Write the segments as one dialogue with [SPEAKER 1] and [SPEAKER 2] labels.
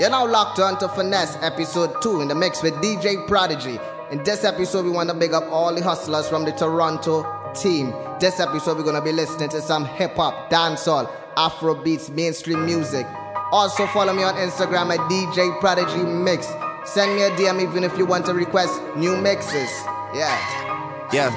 [SPEAKER 1] You're now locked on to Finesse episode 2 in the mix with DJ Prodigy. In this episode, we want to big up all the hustlers from the Toronto team. This episode, we're going to be listening to some hip hop, dancehall, Afro beats, mainstream music. Also, follow me on Instagram at DJ Prodigy Mix. Send me a DM even if you want to request new mixes. Yeah.
[SPEAKER 2] Yeah.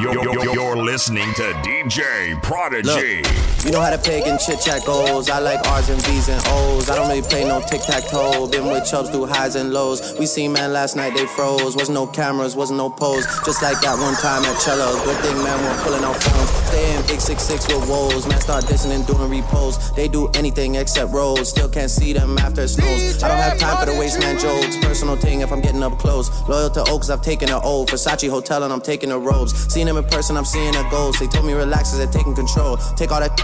[SPEAKER 3] You're, you're, you're, listening to DJ Prodigy.
[SPEAKER 2] Look, you know how the pagan chit chat goes. I like R's and V's and O's. I don't really play no tic tac toe. Been with chubs through highs and lows. We seen man last night, they froze. Wasn't no cameras, wasn't no pose. Just like that one time at Cello. Good thing man we're pulling out phones. Stay in big six six with woes. Man start dissing and doing repos. They do anything except rolls. Still can't see them after it snows. I don't have time for the waste man jokes. Personal thing if I'm getting up close. Loyal to Oaks, I've taken an O. Versace Hotel and I'm taking the robes. See Seen him in person, I'm seeing a ghost. They told me relax as they're taking control. Take all that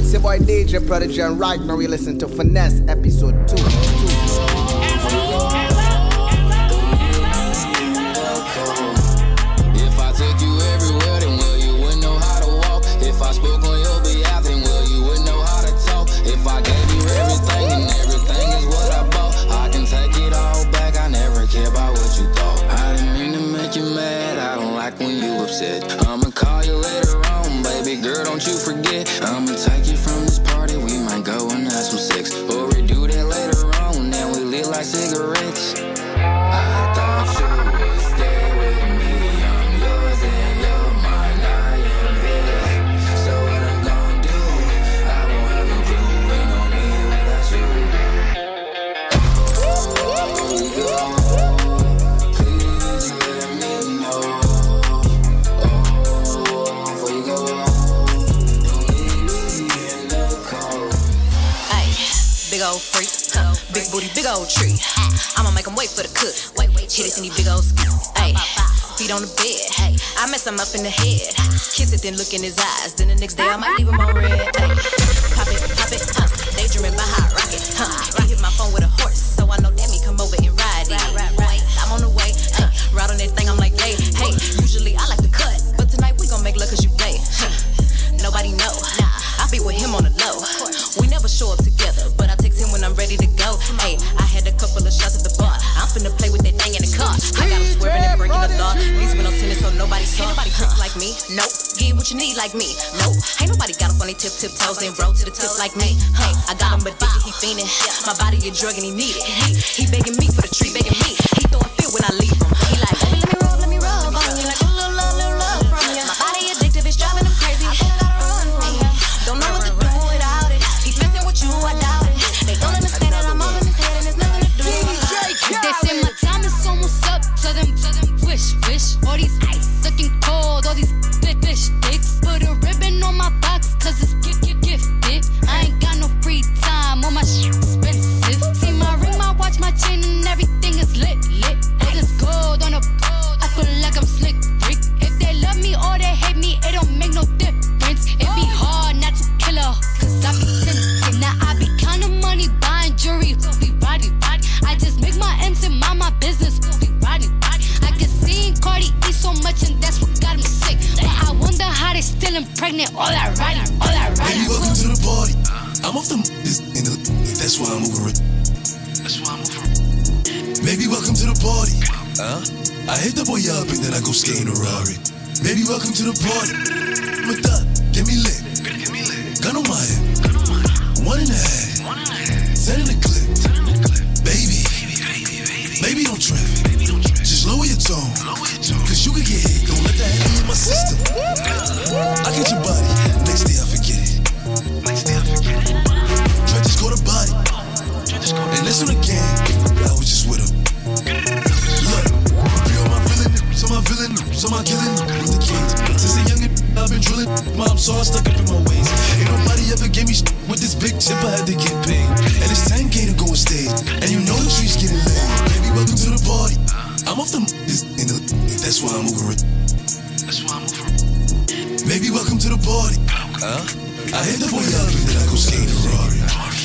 [SPEAKER 1] It's your boy DJ Prodigy, and right now we listen to Finesse episode 2.
[SPEAKER 4] If
[SPEAKER 5] big booty, big old tree. I'ma make 'em wait for the cook. Wait, wait, hit it in these big old skis. Ay, feet on the bed. Hey, I mess him up in the head. Kiss it, then look in his eyes. Then the next day I might leave him on red. Ay, pop it, pop it, huh? Daydreaming by hot rocket, huh? He hit my phone with a horse, so I know that me come over and ride it. Right, right, right. I'm on the way, huh? Ride on that thing, I'm like, hey, hey. Usually I like to cut, but tonight we gon' make love 'cause you play. Huh. Nobody know. I be with him on the low. We never show up together, but I text him when I'm ready to go. Hey, me. Nope. Get what you need like me. Nope. Ain't nobody got up on they tip tip toes and roll to the tip like me. Hey, I got him addicted, he fiending. My body a drug and he need it. He, he begging me for the treat, begging me. He throw a fit when I leave him. He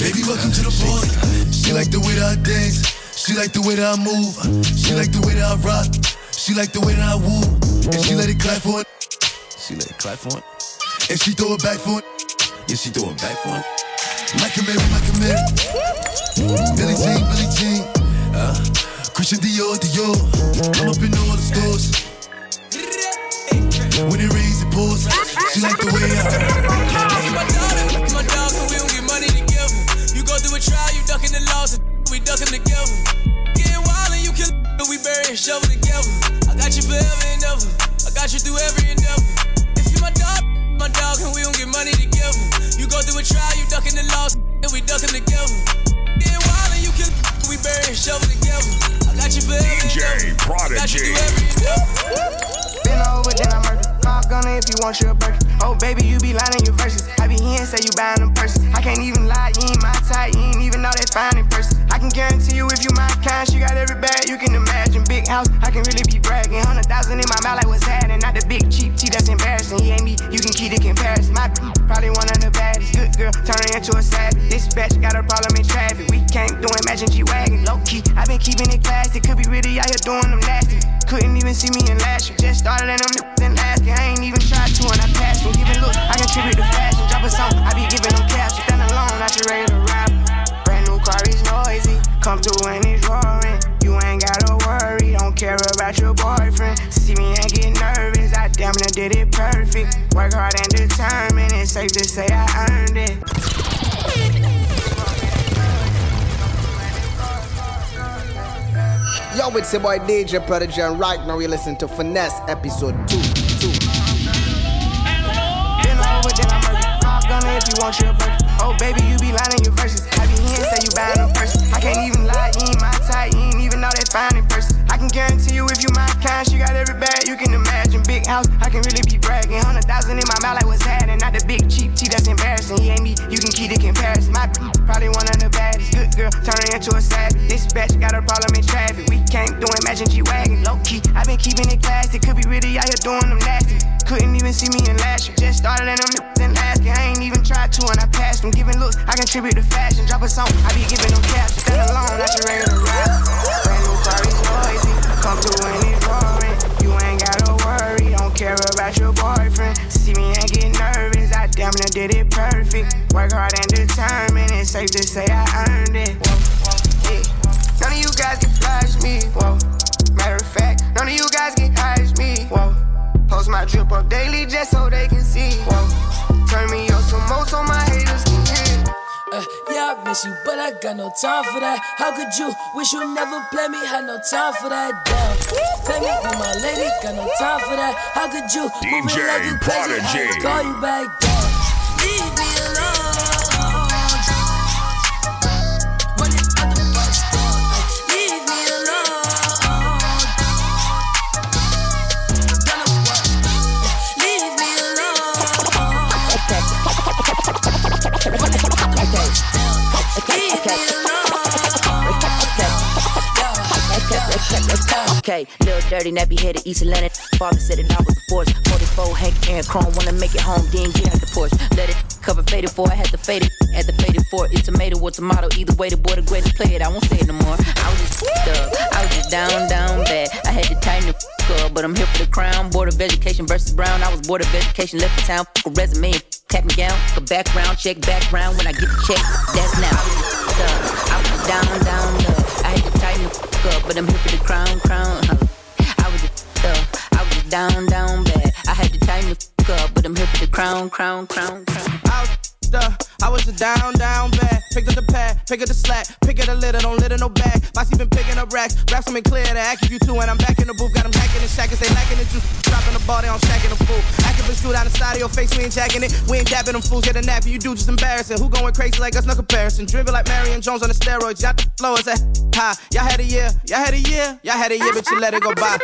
[SPEAKER 5] Baby,
[SPEAKER 6] welcome to the party. She like the way that I dance. She like the way that I move. She like the way that I rock. She like the way that I woo. And she let it clap for it. She let it clap for it. And she throw it back for it. Yeah, she throw it back for it. Like a Mary, like a Mary. Billie Jean, Billie Jean. Uh, Christian Dior, Dior. I'm up in all the stores. When it rains, it pours. She like the way I.
[SPEAKER 7] my dog, my dog, we don't get money a trial, you ducking the laws, and we ducking together. Getting wild and you kill, and we bury and shovel together. I got you forever and ever. I got you through every endeavor. If you my dog, my dog, and we don't get money together. You go through a trial, you ducking the laws, and we ducking together. Getting wild and you kill, and we bury and shovel together. I got you forever and
[SPEAKER 3] DJ
[SPEAKER 7] ever. I got you
[SPEAKER 3] Prodigy.
[SPEAKER 7] through every endeavor.
[SPEAKER 8] Been over, then I murder. If you want your burger. Oh, baby, you be lying in your verses. I be here and say you buying them purses. I can't even lie, you ain't my type, you ain't even know that fine in person. I can guarantee you if you my kind, she got every bag you can imagine. Big house, I can really be bragging. Hundred thousand in my mouth, like what's happening? Not the big cheap tea that's embarrassing. He ain't me, you can keep the comparison. My probably one of the baddest. Good girl, turning into a savage. This bitch got a problem in traffic. We can't do imagine G wagon. Low key, i been keeping it classy. Could be really out here doing them nasty. Couldn't even see me in last year. Just started them niggas in last. I ain't even tried to and I passed them. Giving looks, I contribute to fashion. Drop a song, I be giving them cash. Stand alone, not you ready to rap. Brand new car is noisy. Come through and it's roaring. You ain't gotta worry, don't care about your boyfriend. See me and get nervous, I damn near did it perfect. Work hard and determined, it's safe to say I earned it.
[SPEAKER 1] Yo, it's your boy DJ Prodigy, and right now we listen to Finesse episode 2. 2.
[SPEAKER 8] Over, then I murder. Pop gunner if you want your. Oh, baby, you be lying in your verses. I be here and say you buying them purses. I can't even lie, you ain't my type, you ain't even know that fine in person. I can guarantee you if you my kind, she got every bag you can imagine. House, I can really be bragging. Hundred thousand in my mouth, like what's happening? Not the big cheap tea that's embarrassing. He ain't me, you can keep the comparison. My probably one of the baddest. Good girl, turning into a savage. This bitch got a problem in traffic. We can't do imagine G wagon. Low key, i been keeping it classy. Could be really out here doing them nasty. Couldn't even see me in last year. Just started in them in last year. I ain't even tried to and I passed them. Giving looks, I contribute to fashion. Drop a song, I be giving them caps. Stand alone, not you ready to rap. Brand new noisy. Come about your boyfriend. See me and get nervous, I damn near did it perfect. Work hard and determined, it's safe to say I earned it. Yeah. None of you guys can flash me. Whoa. Matter of fact, none of you guys can hide me. Whoa. Post my drip up daily just so they can see. Whoa. Turn me up some more so my haters can hear.
[SPEAKER 7] Uh, yeah, I miss you, but I got no time for that. How could you wish you never play me? Had no time for that. Damn, play me with my lady, got no time for that. How could you
[SPEAKER 3] DJ
[SPEAKER 7] like you crazy? I had to
[SPEAKER 3] Prodigy.
[SPEAKER 7] call you back down.
[SPEAKER 9] Okay, little dirty, nappy headed East Atlantic. Father said that I was a force. 44, Hank Aaron Chrome, wanna make it home, then get out the porch. Let it cover faded for, I had to fade it. Had to fade it for it. Tomato or tomato, either way, the boy the greatest play it. I won't say it no more. I was just up, I was just down, down bad. I had to tighten the up, but I'm here for the crown. Board of Education versus Brown. I was board of Education, left the town, a resume, and tap me down. A background check, background when I get the check. That's now. I was up, down, down. Up, but I'm here for the crown, crown. Huh. I was just up, I was down, down bad. I had to tighten the up, but I'm here for the crown, crown, crown, crown.
[SPEAKER 8] I was I was just down, down bad. Pick up the pad, pick up the slack, pick up the litter, don't litter no bag. Bossy been picking up racks, raps them in clear to act you two, and I'm back in the booth, got them hacking and shacking, they lacking the juice. Dropping the ball, they on stacking the fool. Active and shoot out the side of your face, we ain't jacking it. We ain't dabbing them fools, get a nap, you do just embarrassing. Who going crazy like us, no comparison. Driven like Marion Jones on the steroids, y'all the flow is at high. Y'all had a year, y'all had a year, y'all had a year, but you let it go by.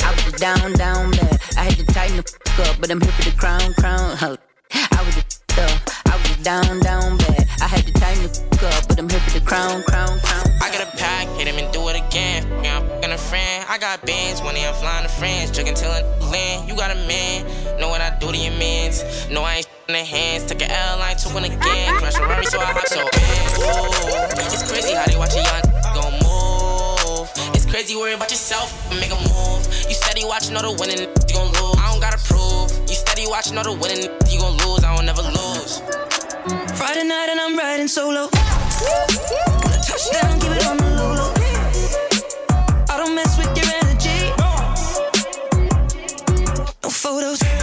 [SPEAKER 9] I was down, down bad. I had to tighten the up, but I'm here for the crown, crown. I was a up, I was down, down bad. I had the time to fuck up, but I'm here for the crown, crown, crown.
[SPEAKER 10] I got a pack, hit him and do it again. Yeah, I'm fucking a friend. I got bands, money, I'm flying to friends. Drinking till I land. You got a man, know what I do to your mans. No, I ain't in the hands. Took an airline to win again. Crash a Rari, so I hop so. Ooh, it's crazy how they watch a young gon' move. It's crazy worrying about yourself, make a move. You steady watching all the winning, you gon' lose. I don't gotta prove. Watching all the winning, you gon' lose. I don't never lose.
[SPEAKER 11] Friday night and I'm riding solo. Touchdown, give it on the low. I don't mess with your energy. No photos.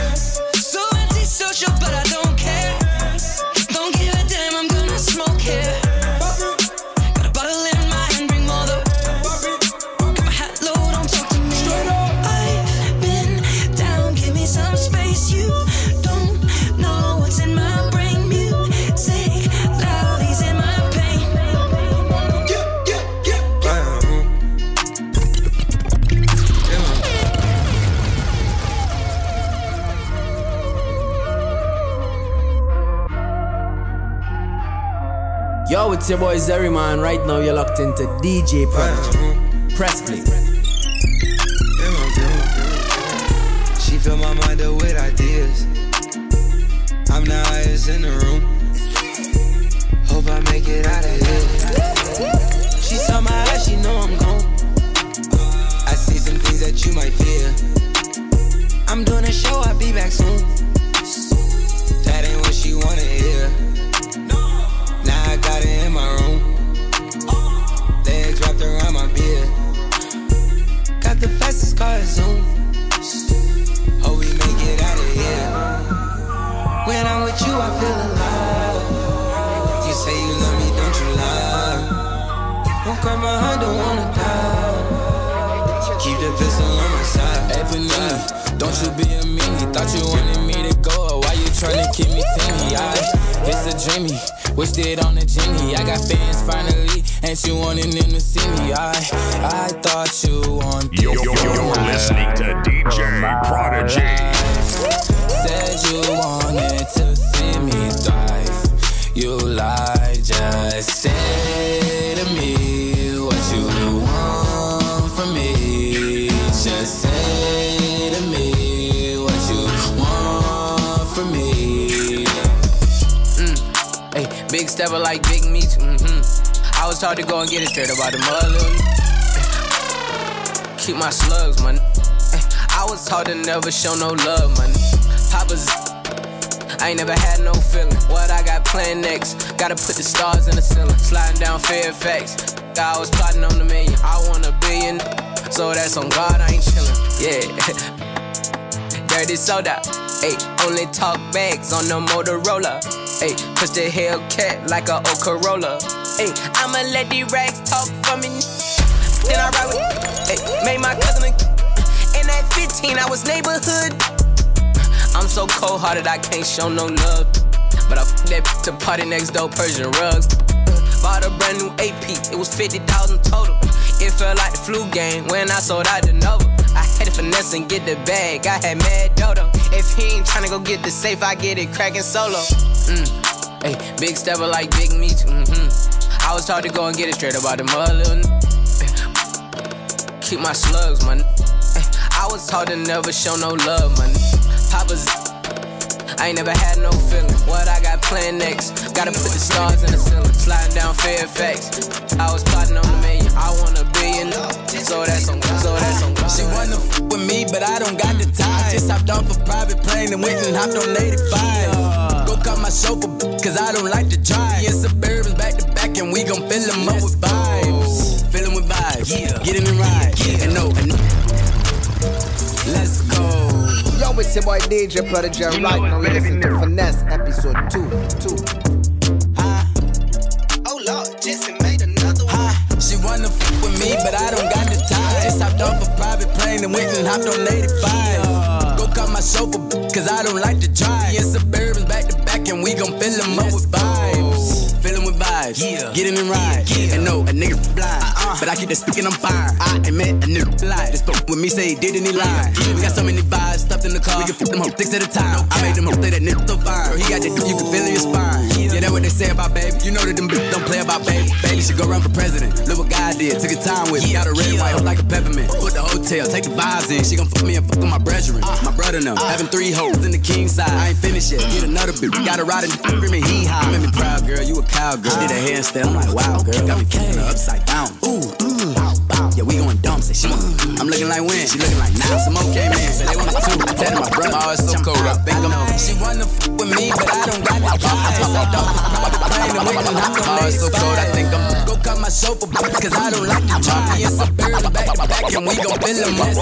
[SPEAKER 12] It's your boy Zeriman. Right now, you're locked into DJ Prodigy. Press play.
[SPEAKER 13] She fill my mind up with ideas. I'm the highest in the room. Hope I make it out of here. She saw my eyes, she know I'm gone. I see some things that you might fear. I'm doing a show, I'll be back soon. Don't you
[SPEAKER 14] be a meanie. Thought you wanted me to go. Why you tryna keep me teeny? I, it's a dreamy. Wished it on a genie. I got fans finally, and she wanted them to see me. I, I thought you wanted.
[SPEAKER 3] You're, you're, you're listening to DJ Prodigy.
[SPEAKER 14] Said you wanted to see me thrive. You lied,
[SPEAKER 12] big stepper like big meat. Mm-hmm. I was taught to go and get it straight about the mother. Keep my slugs, man. I was taught to never show no love, man. Papa's. I ain't never had no feeling. What I got planned next? Gotta put the stars in the ceiling. Sliding down Fairfax. I was plotting on the million. I want a billion. So that's on God, I ain't chillin'. Yeah. Dirty soda. Ayy, only talk bags on the Motorola. Ayy, push the Hellcat like a old Corolla. Ayy, I'ma let the rags talk for me. Then I ride with. Ayy, made my cousin. And at 15, I was neighborhood. I'm so cold hearted, I can't show no love. But I f that to party next door, Persian rugs. Bought a brand new AP, it was 50,000 total. It felt like the flu game when I sold out the Nova. I had to finesse and get the bag, I had mad dodo. If he ain't tryna go get the safe, I get it cracking solo. Mm. Hey, big stepper like big meat. Mm-hmm. I was taught to go and get it straight about the mother. Keep my slugs, man. I was taught to never show no love, man. Papa's. I ain't never had no feeling. What I got planned next? Gotta put the stars in the ceiling. Sliding down Fairfax. I was plotting on a million. I want a billion. So that's on. So that's on.
[SPEAKER 14] She wanna f with me, but I don't got the time. Just hopped off a private plane and went and hopped on 85. Go cut my chauffeur, cause I don't like to drive. Yeah, Suburbans back to back, and we gon' fill them up with vibes. Fill them with vibes. Get in and ride. And no, and let's
[SPEAKER 1] Yo, it's your boy DJ Prodigy, and right now you listen to Finesse episode 2. 2.
[SPEAKER 14] Oh Lord, Jesse made another one. She wanna f with me, but I don't got the time. Just hopped off a private plane and went and hopped on 85. Go cut my chauffeur, cause I don't like to drive. Yeah, Suburbans back to back, and we gon' fill them up with vibes. Oh. Fill vibes. Yeah. Get in and ride. And no, a nigga blind. Uh-uh. But I keep the stick and I'm fire. I met a nigga lie. This fuck with me say he did and he lied. We got so many vibes stuffed in the car. We can fuck them up six at a time. I made them up say that nigga so fine. He got that you can feel in your spine. Yeah, that's what they say about baby. You know that them bitches don't play about baby. Baby should go run for president. Look what God did. Took a time with. Got a red, white, like a peppermint. Put the hotel, take the vibes in. She gon' fuck me and fuck with my brethren. Uh. My brother them. Uh. Having three hoes in the king side. I ain't finished yet. Get another bitch. Got a ride and screaming hee haw. You made me proud, girl. You a cowgirl. Did a handstand. I'm like, wow, girl. Got me kicking her upside down. Ooh, mm, bow, bow. Yeah, we going dumb. Say she want. I'm looking like when. She looking like now. Some came in. Say they want it too. I tell them my brother. My heart's so cold. I think I'm. She wanna f with me, but I don't got the vibes. I don't. Plane and waiting. I'm my heart's so cold. I think I'm. Go cut my chauffeur because I don't like to talk. Me and Suburban back to back and we gon' fill them up.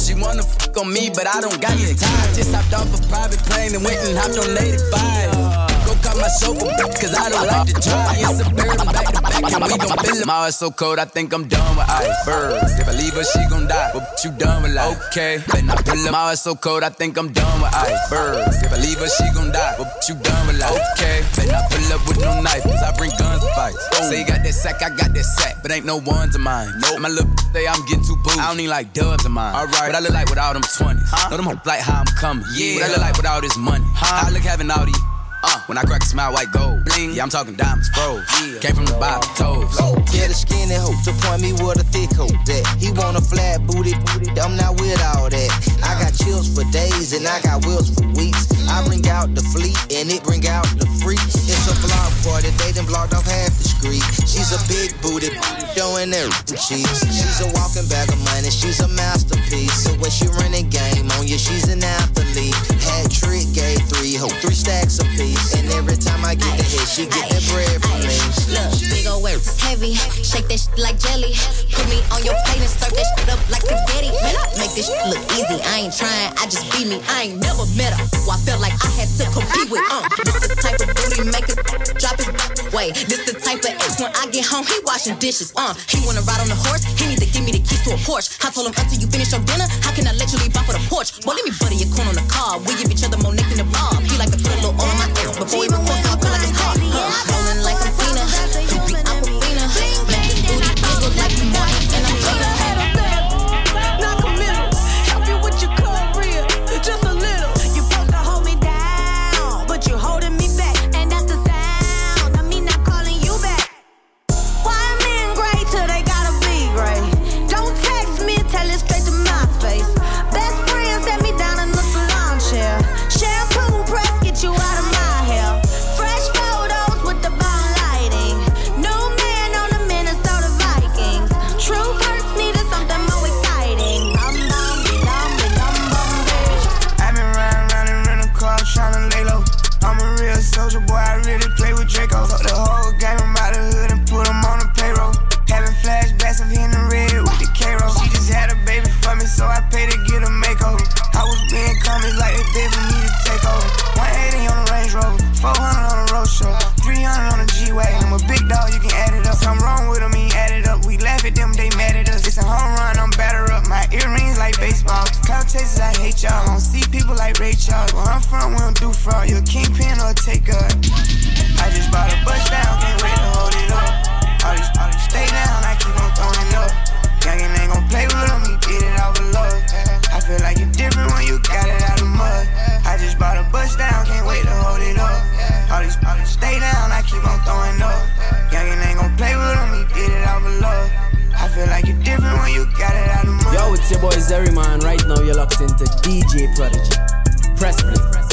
[SPEAKER 14] She wanna fuck on me, but I don't got the time. Just hopped off a private plane and went and hopped on 85. Go cut my chauffeur cause I don't like to drive. Me and Suburban back to back and we gon' them. My heart's so cold, I think I'm done with icebergs. If I leave her, she gon' die. But you done with life. Okay, then I pull up. My heart's so cold, I think I'm done with icebergs. If I leave her, she gon' die. But you done with life. Okay, then I pull up with no knife, cause I bring guns to fight. Oh. Say you got that sack, I got that sack, but ain't no ones of mine. Nope. My little say I'm getting too booed. I don't need like dubs of mine. Alright, what I look like with all them 20s. Huh? Know them like how I'm coming. Yeah. What I look like with all this money. Huh? I look having all these. Uh, when I crack a smile, white gold. Bling. Yeah, I'm talking diamonds, froze. Came from the bottom, toes.
[SPEAKER 15] Yeah, the skinny hoe to point me with a thick hoe. That he want a flat booty, booty. I'm not with all that. I got chills for days and I got wheels for weeks. I bring out the fleet and it bring out the freaks. It's a block party, they done blocked off half the street. She's a big booty, showing their cheeks. She's a walking bag of money, she's a masterpiece. The way she running game on you, she's an athlete. Hat trick, gave three hoe, three stacks apiece. And every time I get the hit, she get that bread from me.
[SPEAKER 5] Look, big ol' heavy. Shake that shit like jelly. Put me on your plate and serve that shit up like spaghetti. Man, I make this shit look easy. I ain't trying, I just be me. I ain't never met her. Well, I felt like I had to compete with. Uh, this the type of booty make it drop his way. This the type of ex when I get home, he washing dishes. Uh, he wanna ride on the horse, he need to give me the keys to a Porsche. I told him until you finish your dinner, how can I let you leave off for the porch? Well, let me butter your corn on the car. We give each other more neck than the bob. He like to put a little on my before he records, so I feel
[SPEAKER 8] like y'all. Don't see people like Ray Charles. Where I'm from, we don't do fraud. You a kingpin or a taker. I just bought a bus down,
[SPEAKER 16] Zeri man. Right now you're locked into DJ Prodigy. Press play.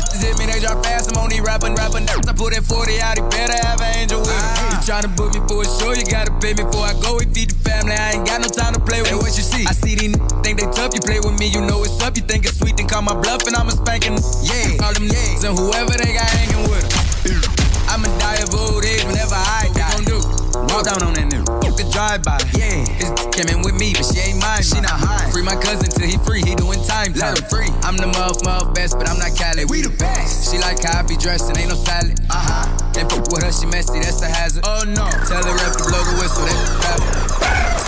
[SPEAKER 14] Bitches hit me, they drop fast. I'm on these rapping, rapping. I put that 40 out, he better have an angel with him. You tryna book me for a show, you gotta pay me before I go. We feed the family, I ain't got no time to play with. Hey, what you see? I see these n- think they tough. You play with me, you know it's up. You think it's sweet, then call my bluff and I'm a spanking. Yeah, all them niggas and whoever they got hanging with 'em. I'ma die of old age whenever I die. What you gon' do? Walk down on that nigga. The drive by. Yeah. His came in with me, but she ain't mine. She not high. Free my cousin till he free. He doing time. Let him free. I'm the muff, muff best, but I'm not Cali. We the best. She like how I be dressed and ain't no salad. Uh huh. Can't fuck with her, she messy. That's a hazard. Oh no. Tell the ref to blow the whistle. That's rap.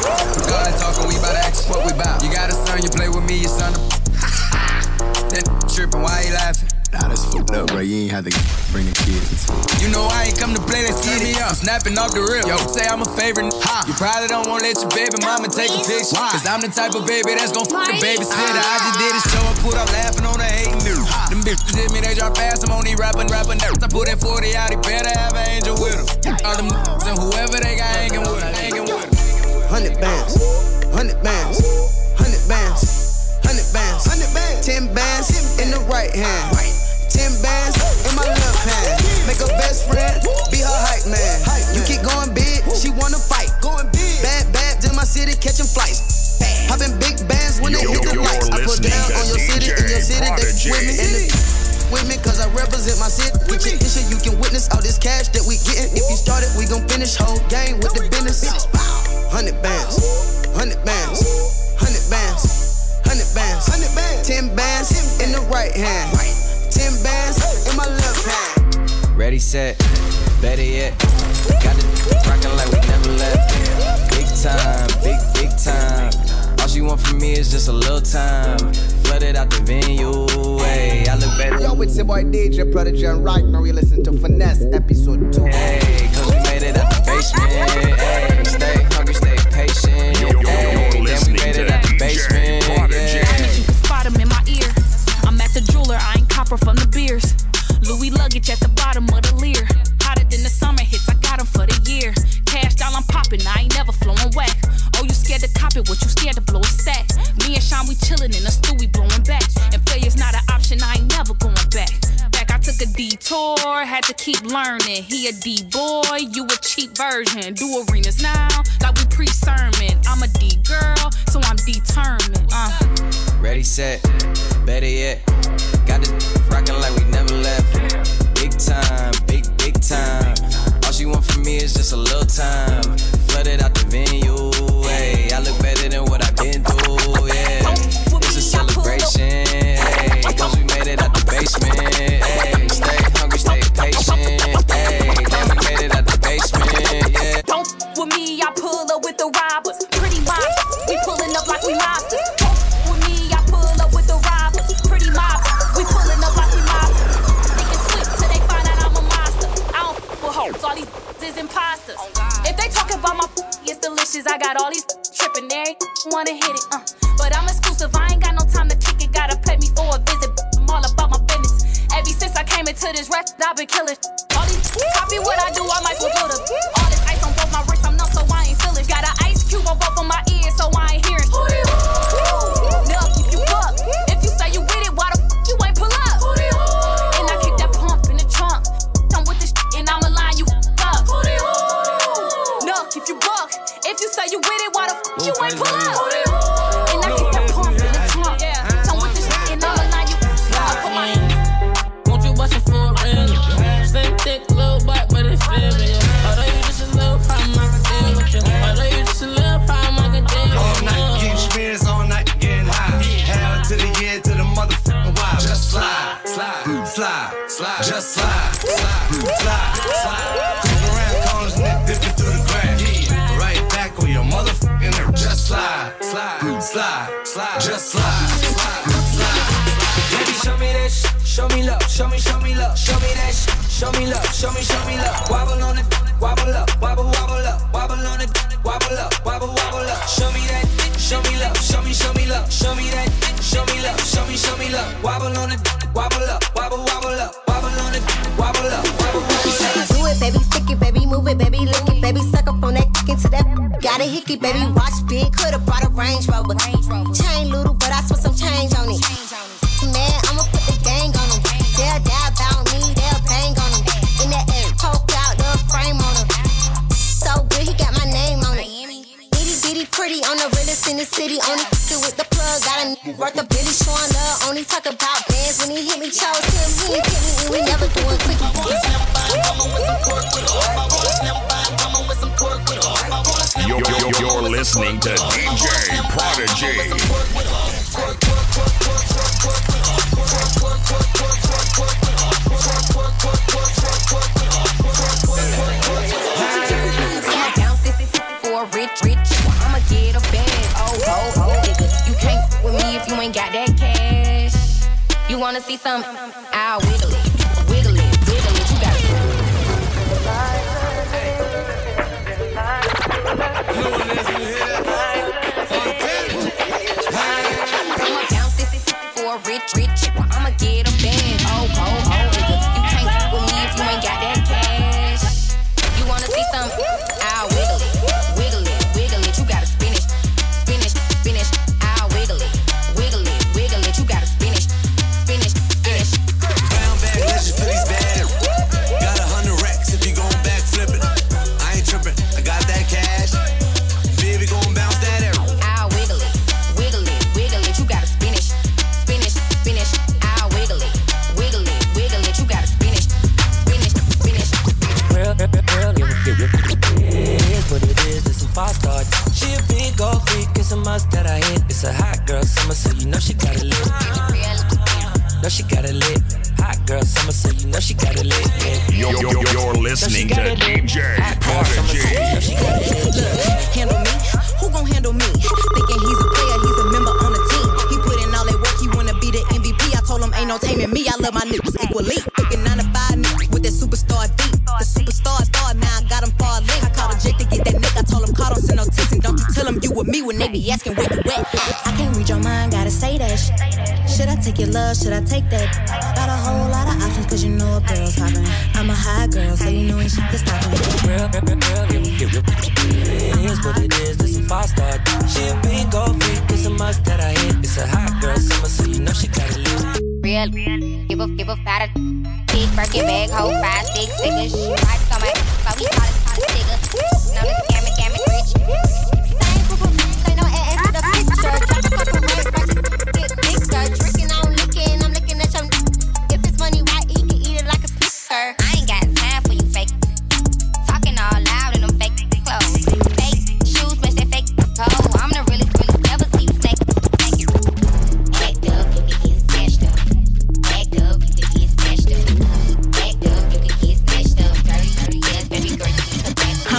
[SPEAKER 14] God talking, we bout to ask what we bout. You got a son, you play with me, your son. A... That tripping, why you laughing?
[SPEAKER 17] Nah, that's fucked up, bro. You ain't have to bring the kids.
[SPEAKER 14] You know I ain't come to play, let's get it up. Snapping off the rip. Yo, say I'm a favorite. Ha. You probably don't wanna let your baby mama take a picture. Cause I'm the type of baby that's gon' fuck a babysitter. I ah. just did a show and put up laughing on the hating nigga. Them bitches hit me, they drop fast. I'm on these rapping, rapping. I put that 40 out, he better have an angel with him. All them niggas and whoever they got hanging with him. Hanging with him.
[SPEAKER 3] Hundred bands, hundred bands, hundred bands, hundred bands, hundred bands, ten bands in the right hand, Make her best friend be her hype man. You keep going big, she wanna fight. Going big, bad bad in my city catching flights. Popping big bands when they
[SPEAKER 18] You're-
[SPEAKER 3] hit the lights. I put
[SPEAKER 18] listening
[SPEAKER 3] down
[SPEAKER 18] to
[SPEAKER 3] on your city, in your
[SPEAKER 18] DJ
[SPEAKER 3] city, they with me. In with me cause I represent my city. With your issue, you can witness all this cash that we getting. If you started, we gon' finish whole game with the business. Hundred bands, hundred bands, hundred bands, hundred bands, hundred bands, ten bands in the right hand, hand.
[SPEAKER 12] Ready, better yet. Got the rockin' like we never left. Big time, big, big time. All she want from me is just a little time. Flooded out the venue, hey, I look better.
[SPEAKER 1] Yo, it's your boy DJ Prodigy, and right now we listen to Finesse episode 2.
[SPEAKER 12] Hey, cause we made it out the basement. Hey, stay hungry, stay patient. Hey, then we made it out the basement. Yeah.
[SPEAKER 19] You can spot him in my ear. I'm at the jeweler, I ain't copper from the beers. Louis luggage at the bottom of the leer. Hotter than the summer hits, I got 'em for the year. Cash down, I'm popping, I ain't never flowing whack. Oh, you scared to cop it, what you scared to blow a stack? Me and Sean, we chillin' in the stew, we blowing back. And failure's not an option, I ain't never going back. Back, I took a detour, had to keep learning. He a D boy, you a cheap version. Do arenas now, like we pre sermon. I'm a D girl, so I'm determined. Uh.
[SPEAKER 12] Ready, set, better yet. Got this rockin' like we time, big, big time. All she want from me is just a little time.
[SPEAKER 3] listening to DJ Prodigy.
[SPEAKER 20] Rich, rich, I'ma get a. Oh, oh, oh, nigga, you can't with me if you ain't got that cash. You wanna see some? I'll wiggle
[SPEAKER 21] it.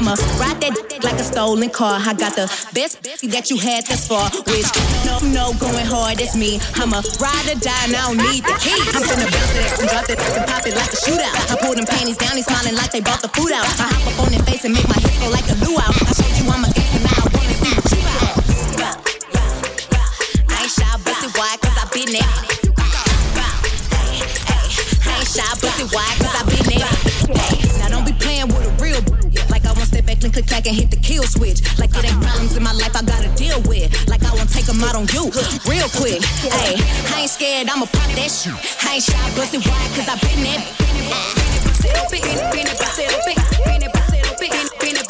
[SPEAKER 21] summer.
[SPEAKER 5] Ride that like a stolen car. I got the best bitch that you had thus far. Which no, no, going hard is me. I'm a ride or die and I don't need the key. I'm finna bounce it and drop it and pop it like a shootout. I pull them panties down, he's smiling like they bought the food out. I hop up on their face and make my hips go like a luau. I showed you I'm a click back and hit the kill switch. Like it ain't problems in my life I gotta deal with. Like I won't take them out on you real quick. Hey, I ain't scared, I'ma pop that shit. I ain't shy, busted wide, cause I been that.
[SPEAKER 1] Been
[SPEAKER 5] it, been it, been it, been it, been it, been it, been it, been it, been it, been it,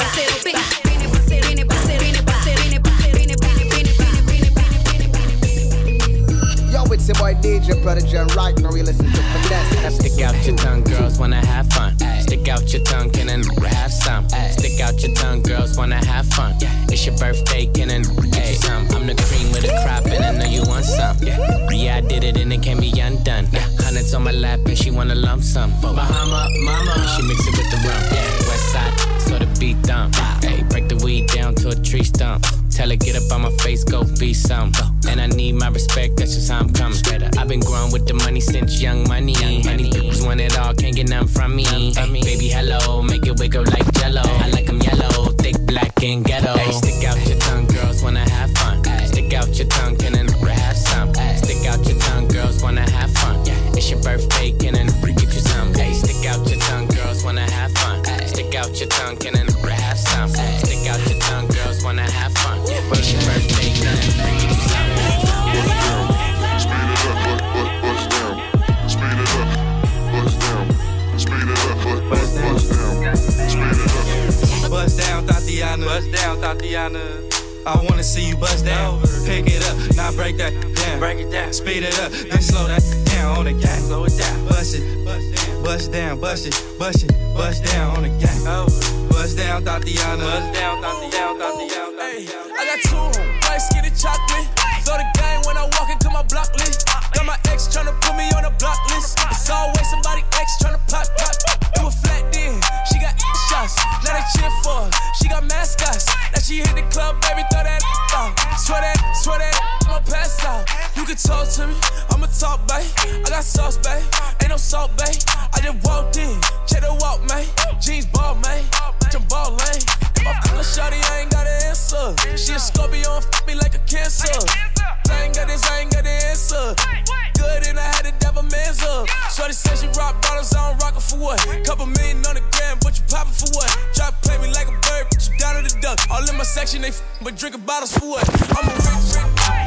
[SPEAKER 1] It's your boy DJ brother and Wright. now we listen to Finesse.
[SPEAKER 21] Stick out your tongue, girls wanna have fun. Stick out your tongue, can and have some. Stick out your tongue, girls wanna have fun. It's your birthday, can and get you some. I'm the cream with the crop and I know you want some. Yeah, I did it and it can be undone. Hundreds on my lap and she wanna lump some. Bahama, mama, she mix it with the rum. West side, so the beat dump. Hey, Break the weed down to a tree stump.
[SPEAKER 22] Tell her, get up on my face, go be some. And I need my respect, that's just how I'm coming. I've been growing with the money since young money. Money bitches want it all, can't get none from me. Ay, baby, hello, make it wiggle like jello. I like 'em yellow, thick, black, and ghetto. Ay, stick out your tongue, girls wanna have fun. Stick out your tongue, can then have some. Stick out your tongue, girls wanna have fun. It's your birthday, can then get you some. Ay, stick out your tongue, girls wanna have fun. Stick out your tongue, can then
[SPEAKER 13] Tatiana. Bust down, Tatiana. I wanna see you bust down. Pick it up, now break that down. Break it down. Speed it up, then slow that down on the gang. Slow it down. Bust it, bust down, bust it, bust it, bust down on the gang. Bust down, Tatiana. Bust down, Tatiana, Tatiana.
[SPEAKER 5] Hey, I got two white skinny chocolate. Throw the game when I walk into my block list. Uh-huh. Got my ex tryna put me on a block list. Uh-huh. It's always somebody ex tryna pop, pop. Do a flat then. She got shots. Now they cheer for her. She got mascots. Now she hit the club, baby, throw that out. Swear that, swear that, I'ma pass out. You can talk to me, I'ma talk, babe. I got sauce, babe. Ain't no salt, babe. I just walked in, check the walk, man. Jeans ball, man. I'm ball lane. If I fuck a shawty, I ain't got an answer. She a Scorpio, and fuck me like a cancer. They f- but drinking bottles for what? I'm a rich, rich,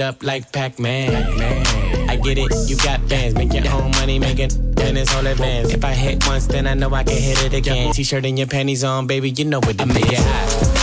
[SPEAKER 22] up like Pac-Man? I get it, you got bands. Make your own money, making and it's all advance. If I hit once, then I know I can hit it again. T-shirt and your panties on, baby, you know what it I make it hot.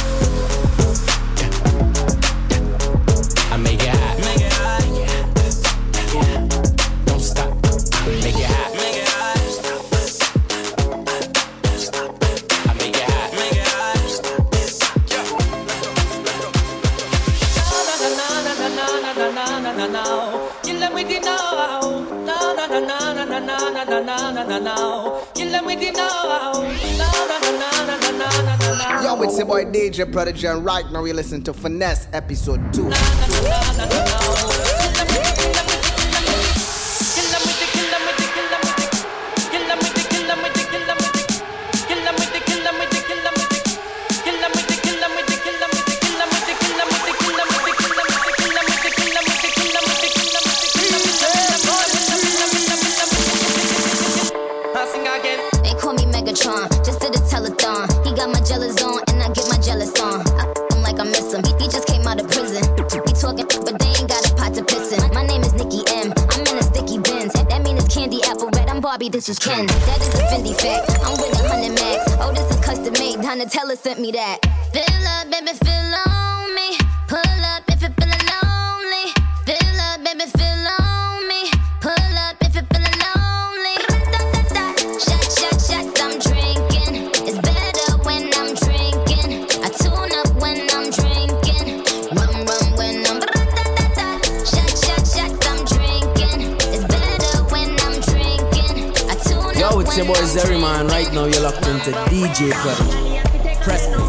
[SPEAKER 5] You let me know. No, no, no, no, no, no, no, no, no, no, no, no, no. You let me know. No, no, no, no, no, no, no, no, no, no.
[SPEAKER 1] Yo, it's your boy DJ Prodigy, and right now we listen to Finesse episode 2.
[SPEAKER 23] They made. Donatella sent me that. Fill up, baby, fill on me. Pull up if you're feeling lonely. Fill up, baby, fill on me. Pull up if you're feeling lonely. Da-da-da-da. Shot, shot, shots, I'm drinking. It's better when I'm drinking. I tune up when I'm drinking. Rum, rum when I'm. Da-da-da-da. Shot, shot, shots, I'm drinking. It's better when I'm drinking. I tune
[SPEAKER 16] Yo,
[SPEAKER 23] up
[SPEAKER 16] it's your
[SPEAKER 23] when
[SPEAKER 16] boy
[SPEAKER 23] I'm
[SPEAKER 16] Zeri man. Right now, you're locked into DJ Prodigy. Press me.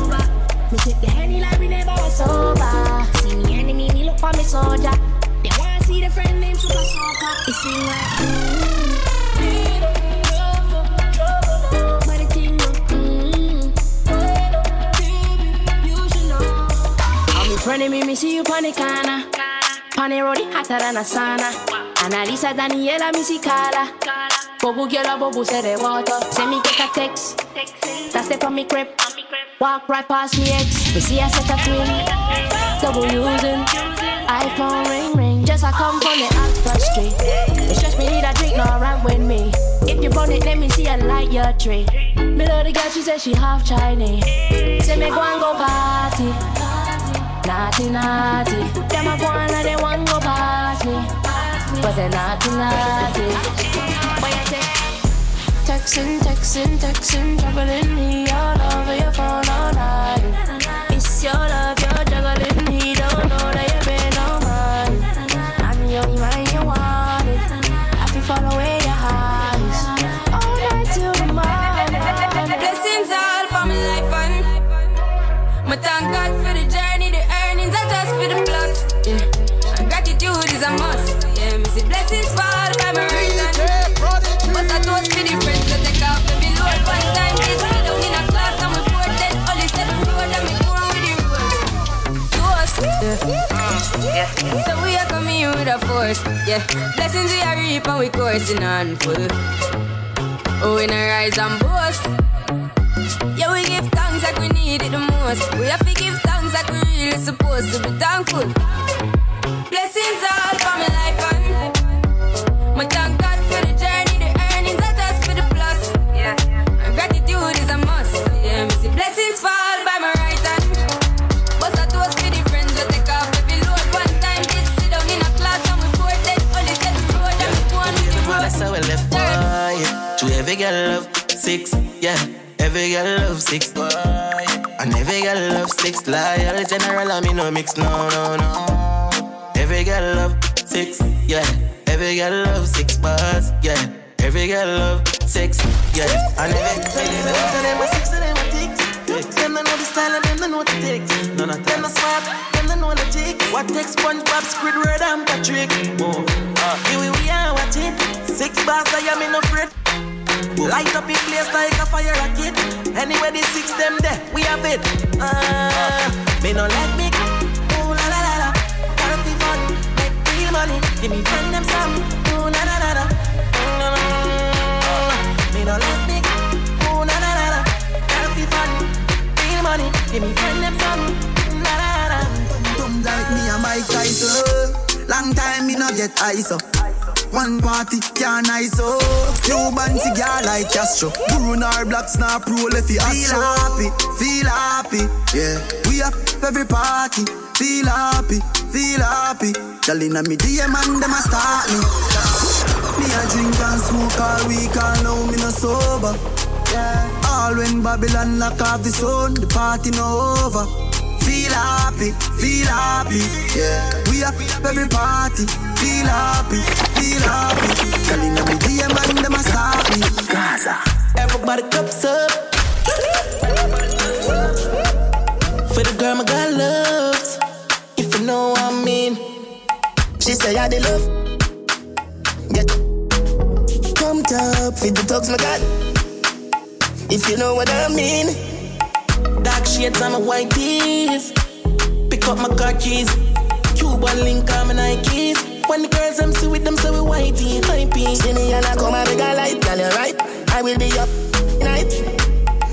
[SPEAKER 24] Take the like we never was. See me enemy, me look for me soldier. They wanna see the friend named Super. It like mm, the me, me see you the the road, it hotter than a sauna. Analisa Daniela, me see Carla. Bobu girl, a bobu say the water. Send me get a text. That step on me crib. Walk right past me ex. We see a set of twin. Double using. iPhone ring ring. Just I come from the Oxford Street. It stress me need a drink, no run with me. If you burn it, let me see a light your tree. Me love the girl, she said she half Chinese. Say me go and go party. Naughty, naughty. Them a go and they want go past me. But they naughty, naughty. What you say? Texting, texting, texting, juggling me all over your phone all night. It's your love, you're
[SPEAKER 25] force. Yeah. Blessings we are reap and we coursing on full. Oh, we not rise and boast. Yeah, we give thanks like we need it the most. We have to give thanks like we really supposed to be thankful. Blessings all for my life and my thank
[SPEAKER 26] girl love six, yeah. Every girl love six boy. And every girl love six loyal general. I mean no mix, no, no, no. Every girl love six, yeah. Every girl love six bars, yeah. Every girl love six, yeah. And every of them are six them are ticks. Them don't know the style and them don't know the ticks. None of them are smart, them don't know the tick. What takes SpongeBob, Squidward, and Patrick? Oh, uh, here we are, watch it. Six bars, I am in a fret. Light up in place like a fire rocket. Anywhere the six them there, we have it. Uh, me no let me. Ooh la la la la. Gotta be fun, make real money. Give me friend them some. Ooh la la la la. Mm, Me no let me. Ooh la la la la. Gotta be fun, real money. Give me friend them some. La la la.
[SPEAKER 27] Come like me and Mike Tyson. Long time me not get ice up. One party can't nice so. Cuban cigar like Castro. Bruno our Blacks now pro left the Feel happy, feel happy Yeah, we up every party. Feel happy, feel happy. Girl inna me DM and them a start me. Me a drink and smoke all week all now me no sober. Yeah, all when Babylon lock off the sun The party no over Feel happy, feel happy, yeah. We up every party. Feel happy, feel happy. Girl inna me DM and them a stop me. Gaza.
[SPEAKER 26] Everybody cups up. For the girl my God loves. If you know what I mean.
[SPEAKER 27] She say I the love. Get come up, feed the dogs my God. If you know what I mean.
[SPEAKER 26] Dark shades on my white tees. Pick up my car keys. Cuban link on my Nikes. When the girls see with them, so we whitey, hypey.
[SPEAKER 27] See me and I come and make a light, girl, you're right. I will be up night.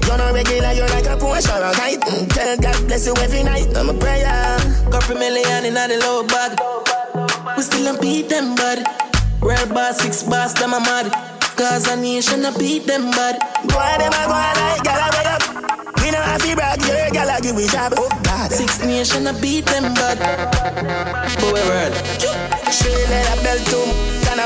[SPEAKER 27] You're not regular, you're like a Porsche or a kite. Mm, Tell God bless you every night. I'm a prayer.
[SPEAKER 26] Couple million in the low bag. We still don't beat them, bud. Real boss, six boss, them a mad. Cause a nation, I beat them, bud.
[SPEAKER 27] On, them a go like, up. We know have to brag, your girl, I give we job.
[SPEAKER 26] Oh God, Six and I beat them bad. For we world. Straight let a belt to and I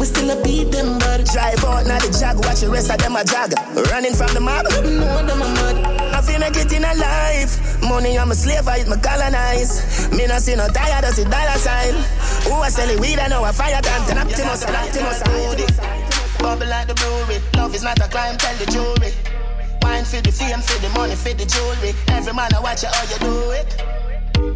[SPEAKER 26] we still a beat them bad.
[SPEAKER 28] Drive out now the jag, watch the rest of them a jag. Running from the mob.
[SPEAKER 26] No them a mad.
[SPEAKER 28] I feel like it in a life. Money I'm a slave, I eat my colonize. Me no see no tired, I see dollar sign. Who I sell it weed, I know a fire time. Ten Optimus, Optimus. Bubble like the brewery. Love is not a crime, tell the jury. Wine for the fame, for the money, for the jewelry. Every man I watch you how you do it.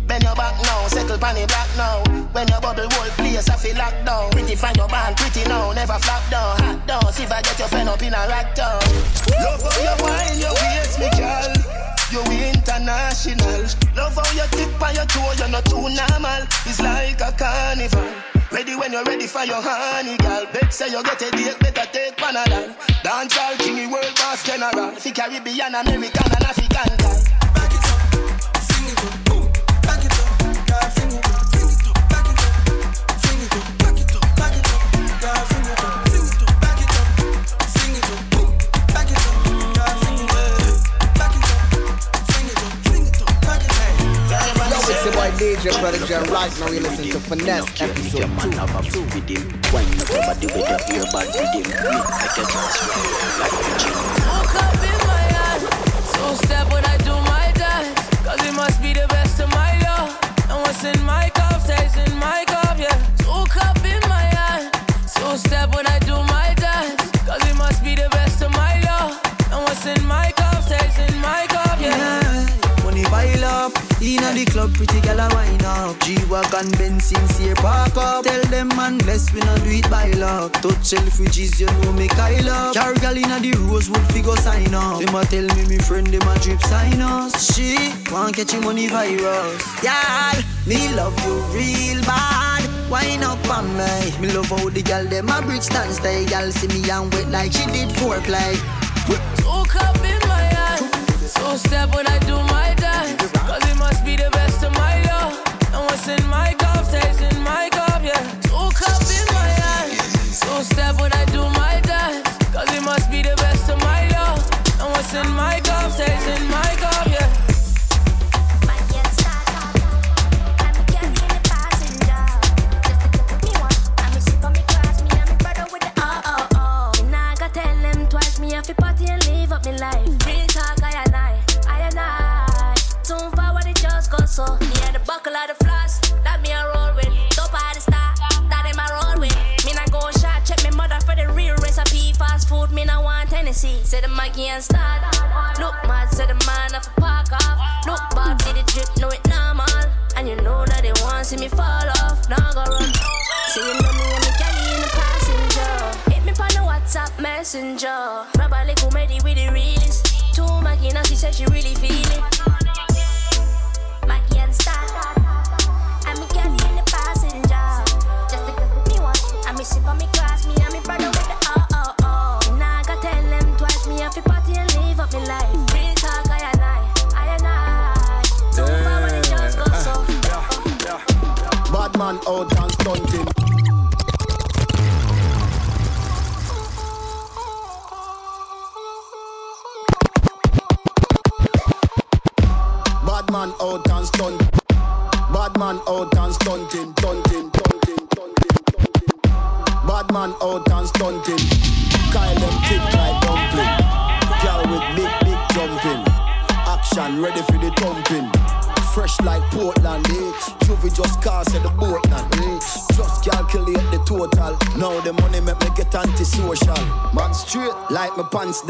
[SPEAKER 28] Bend your back now, settle panny black now. When your bubble whole place, I feel locked down. Pretty find your band, pretty now, never flop down. Hot down, see if I get your friend up in a rack. Love how you wine, your waist, me girl. You international. Love how you tip on your toe, you're not too normal. It's like a carnival. Ready when you're ready for your honey, girl. Bet say you get a date, better take Panadol. Dance all king, world boss general. Fi Caribbean, American, and African, girl.
[SPEAKER 17] It's your boy DJ Prodigy, right now we listen to Finesse episode 2.
[SPEAKER 29] with him. Wine up your body with your earbud with him. Make your dance like the gym.
[SPEAKER 24] Woke up in my step when I do my dance. It must be the best of my. And what's in my cup stays in my cup, yeah. Two cup in my hand. Two step when I do
[SPEAKER 27] Inna the club, pretty gal a wine up. G-Wagon, Benz, sincere park up. Tell them man, bless we not do it by luck. Touch Selfridges, you know me Kyle up. Car gal inna the Rosewood figure sign up. Them a tell me me friend, them a drip sign us. She want catch him money virus. Yeah, me love you real bad. Wine up on me. Me love how the gal them a bridge stand stay. Gal see me and wet like she did foreplay.
[SPEAKER 24] Two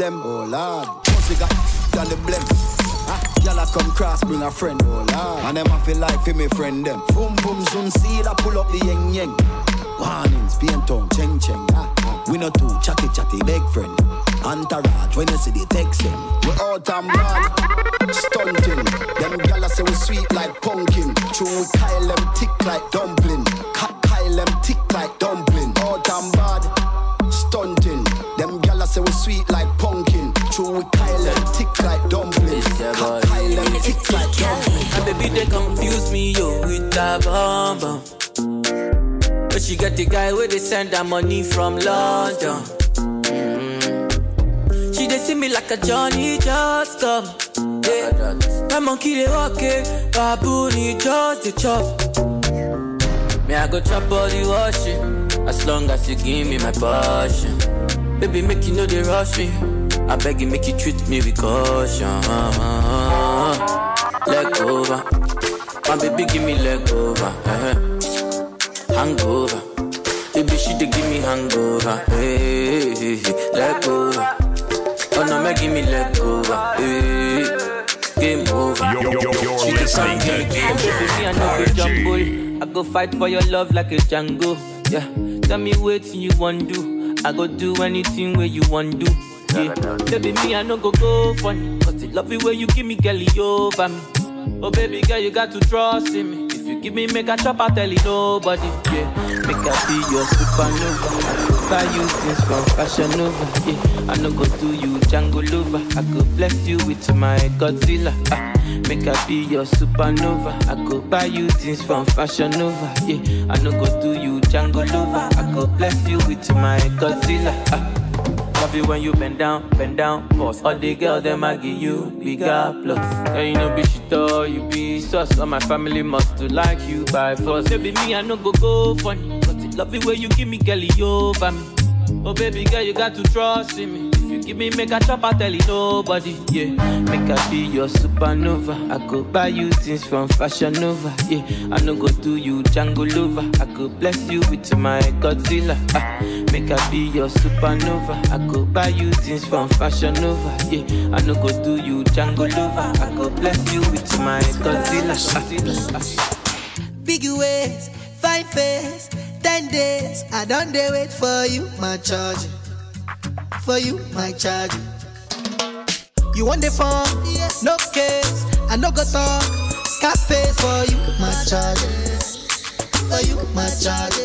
[SPEAKER 30] them. Oh
[SPEAKER 17] lord, pussy got on the blem. Ah, Y'all come cross, bring a friend, oh lord. And them I feel like for me friend them. Boom boom zoom, see I pull up the yeng yeng. The
[SPEAKER 7] guy where they send her money from London. Mm. She dey see me like a Johnny just come. Yeah. My monkey dey walk it, baboon just dey chop. Me I go chop all the washing, as long as you give me my passion. Baby make you know they rush me. I beg you make you treat me with caution. Leg over, my baby give me leg over. Uh-huh. Hangover, baby she give me hangover. Eh, hey, eh, hey, hey. leg over. Oh no, make give me leg over. Eh, hey, game over.
[SPEAKER 3] You're, you're, you're
[SPEAKER 7] She
[SPEAKER 3] listening to
[SPEAKER 7] come here, baby, me I no go
[SPEAKER 3] DJ
[SPEAKER 7] jumble. I go fight for your love like a Django. Yeah, tell me what you want to do. I go do anything where you want to do. Yeah, baby, me I no go go funny. Cause the love it where you give me girl over me. Oh baby girl, you got to trust in me. If you give me make a chop, I tell you nobody. Yeah, make I be your supernova. Buy you things from Fashion Nova. Yeah, I no go do you Django lover. I go bless you with my Godzilla. Ah, make I be your supernova. I go buy you things from Fashion Nova. Yeah, I no go do you Django lover. I go bless you with my Godzilla. Ah. Love you when you bend down, bend down, boss. All the girls them I give you bigger plus. And you know be shit all you be sus. All my family must to like you by force. Baby me I no go go funny. The love you when you give me girlie over me. Oh baby girl you got to trust in me. Me make a chop I tell you nobody. Yeah, make I be your supernova. I go buy you things from Fashion Nova. Yeah, I no go do you Django lover. I go bless you with my Godzilla. Ah, make I be your supernova. I go buy you things from Fashion Nova. Yeah, I no go do you Django lover. I go bless you with my Godzilla. Ah,
[SPEAKER 31] Big ways, fine face, ten days. I don't dare wait for you, my charge. For you, my charge. You want the phone? No case. I no go talk. Scarface for you, my charge. For you, my charge.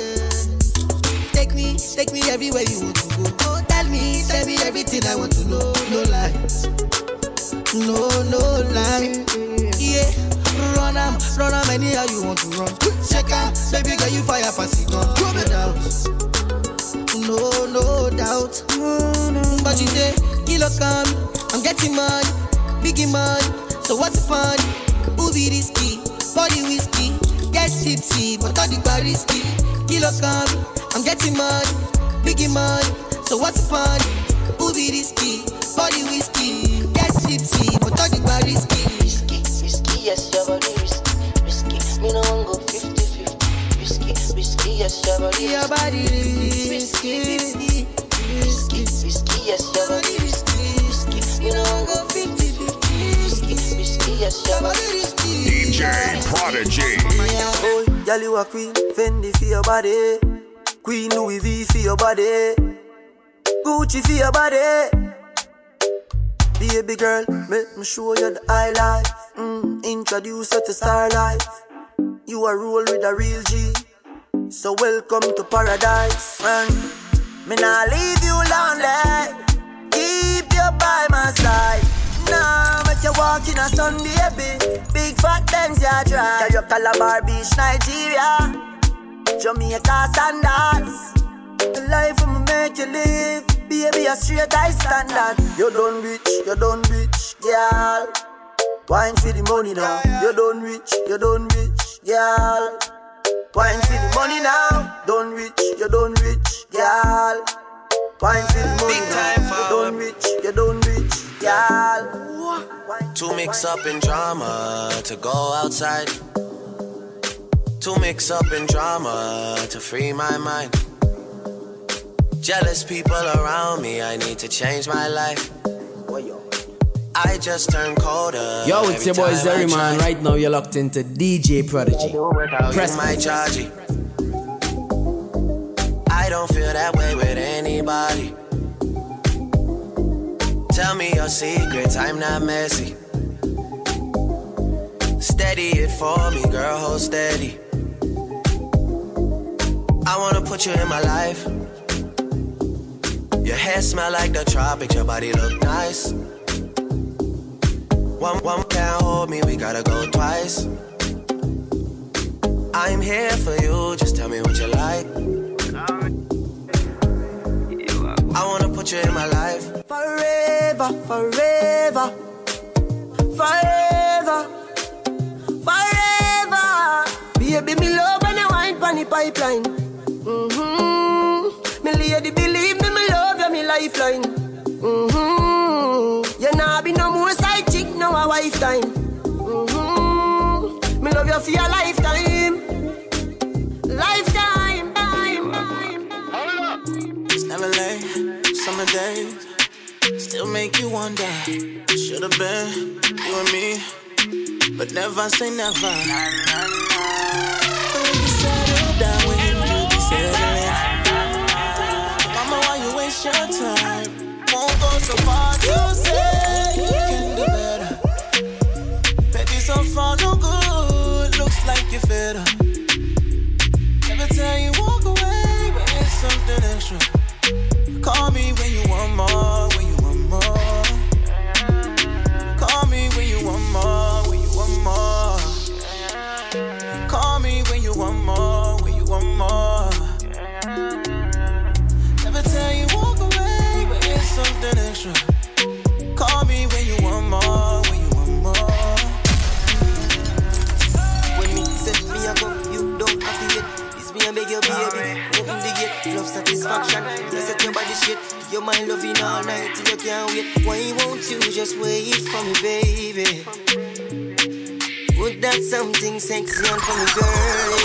[SPEAKER 31] Take me, take me everywhere you want to go. Oh, tell me, tell me everything I want to know. No lies. No, no lie. Yeah, run am, run am anyhow you want to run. Check out, baby girl, you fire pass it gun. No doubt, no, no doubt. Mm, but you say, kilo come, I'm getting money, biggie money. So what's the fun? Be risky? Body whiskey, get tipsy, but all the bar risky. Kilo come, I'm getting money, biggie money. So what's the fun? Be risky? Body whiskey, get tipsy, but all the bar risky.
[SPEAKER 32] Risky, risky, yes, your body yes, your
[SPEAKER 31] Your body risky, risky,
[SPEAKER 32] risky, risky, yes, your risky, risky. Me no one go 50-50. Risky, risky, yes, your.
[SPEAKER 3] DJ Prodigy.
[SPEAKER 27] Oh, you a queen. Fendi your body. Queen Louis V your body. Gucci your body. Baby girl, make me show you the high life. Mm, introduce you to star life. You are roll with a real G. So welcome to paradise. Man, me nah leave you lonely. Keep you by my side. Nah, make you walk in a sun, baby. Big fat Benz, ya drive. Carry up Calabar Beach, Nigeria. Jamaica standards. The life I'ma make you live. Baby, a straight high standard. You done rich, you done rich, girl. Wine for the money now. You done rich, you done rich, girl. Wine for the money now. Done rich, you done rich, girl. Wine for the money now. You done rich, you done rich, girl.
[SPEAKER 26] To mix up in drama, to go outside. Too mix up in drama, to free my mind. Jealous people around me, I need to change my life. I just turned colder.
[SPEAKER 16] Yo, it's your boy Zeri man. Right now, you're locked into DJ Prodigy. Press
[SPEAKER 26] my charge. I don't feel that way with anybody. Tell me your secrets, I'm not messy. Steady it for me, girl, hold steady. I wanna put you in my life. Your hair smell like the tropics, your body look nice. One, one can't hold me, we gotta go twice. I'm here for you, just tell me what you like. I wanna put you in my life.
[SPEAKER 32] Forever, forever, forever, forever. Baby, me love when you wine pon the pipeline. Mm-hmm. Me lady, believe me, me love you, me lifeline. Mm-hmm. You nah be no more side a wife time. Mm-hmm. Me love you for your lifetime. Lifetime. Time, time.
[SPEAKER 26] It's never late, summer days. Still make you wonder. Should've been you and me, but never say never. When you settle down, when you be settling. Mama, why you waste your time? Won't go so far to say you fed
[SPEAKER 33] Your mind loving all night till you can't wait. Why won't you just wait for me, baby? Would that something sexy and for me, girl?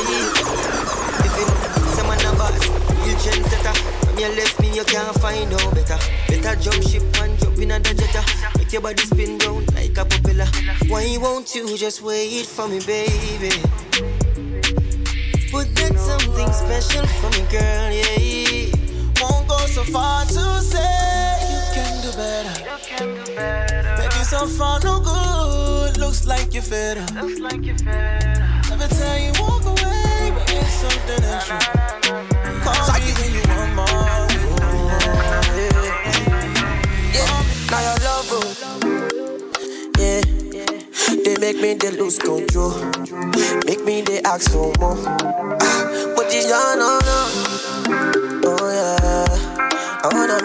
[SPEAKER 33] If it someone a boss, you trendsetter. From you left me, you can't find no better. Better jump ship and jump in a jetta. Make your body spin round like a propeller. Why won't you just wait for me, baby? Put that something special for me, girl, yeah.
[SPEAKER 26] Go so far to say you can do better. Baby, so far no good. Looks like you're fed up. Every time you walk away, but it's something extra. Call me when you want more. you want more.
[SPEAKER 33] Yeah, now your love, oh. yeah. They make me they lose control, make me they ask for more. Ah, but it's ya no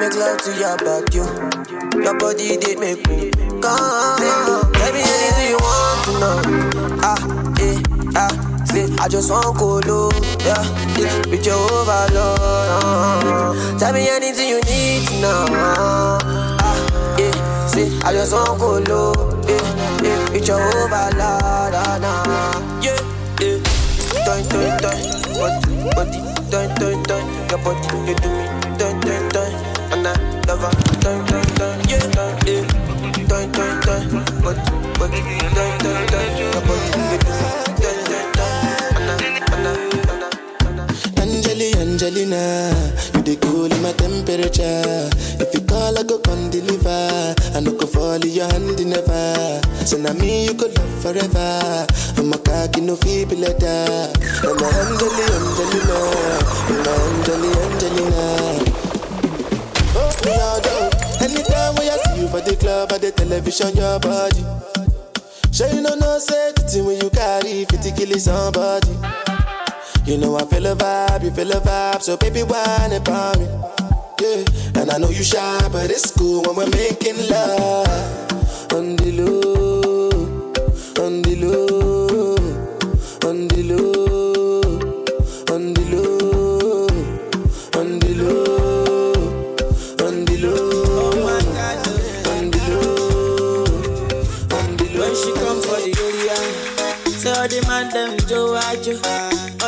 [SPEAKER 33] make love to your back, you. Your body they make me come. Tell me anything you want to know. Ah, eh, ah. Say, I just want go low, yeah, yeah, with your overload. Uh, tell me anything you need to know. Ah, yeah, say, I just want go low, yeah, yeah, with your overload. Uh, nah. Yeah, yeah, dun dun dun, body, body, dun dun dun, your body, you do me, love dun dun dun, yeah, dun, yeah, dun dun dun, dun dun,
[SPEAKER 32] television, your body. Sure you know no thing when you carry 50 kill somebody. You know I feel a vibe, you feel a vibe, so baby whine about me. Yeah, and I know you shy, but it's cool when we're making love. On the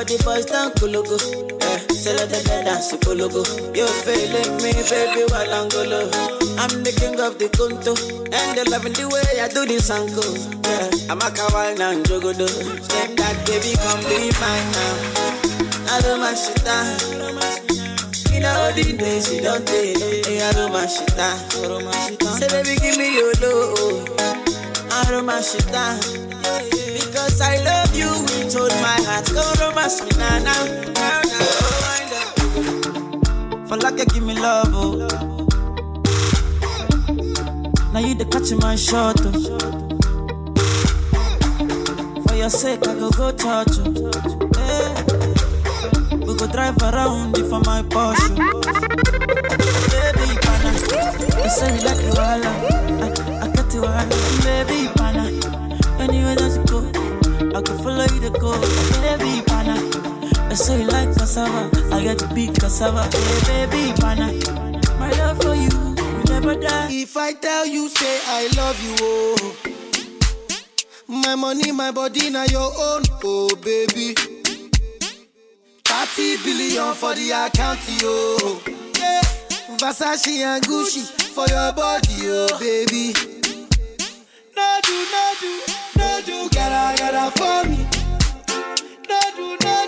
[SPEAKER 32] the
[SPEAKER 34] boys down Kulugu. Yeah, say let them dance to Kulugu. You feeling me, baby, while I'm the king of the Kunto, and they loving the way I do this uncle. Yeah, I'm a kawal now, Jogodo. Step that baby, come be mine now. I don't my shit know all the days you don't take. I don't my shit. Say baby, give me your love. I don't my shit. Because I love you with all my heart. Romance me now, now, now. For like you give me love, oh. Now you the catch my shot, oh. For your sake, I go go touch, oh. Yeah. We go drive around it for my Porsche. Oh. Baby, pana.
[SPEAKER 35] I say you like the wala. I, I got the wala. Baby, pana. Anywhere that you go, I can follow you to go. Baby, pana. Say you like cassava. I got the big cassava. Hey, baby, pana. My love for you, will never die.
[SPEAKER 31] If I tell you, say I love you, oh. My money, my body, now your own, oh baby. 30 billion for the account, yo. Yeah. Versace and Gucci for your body, oh baby. No do, no do, no do, gotta, gotta for me. No do, no do,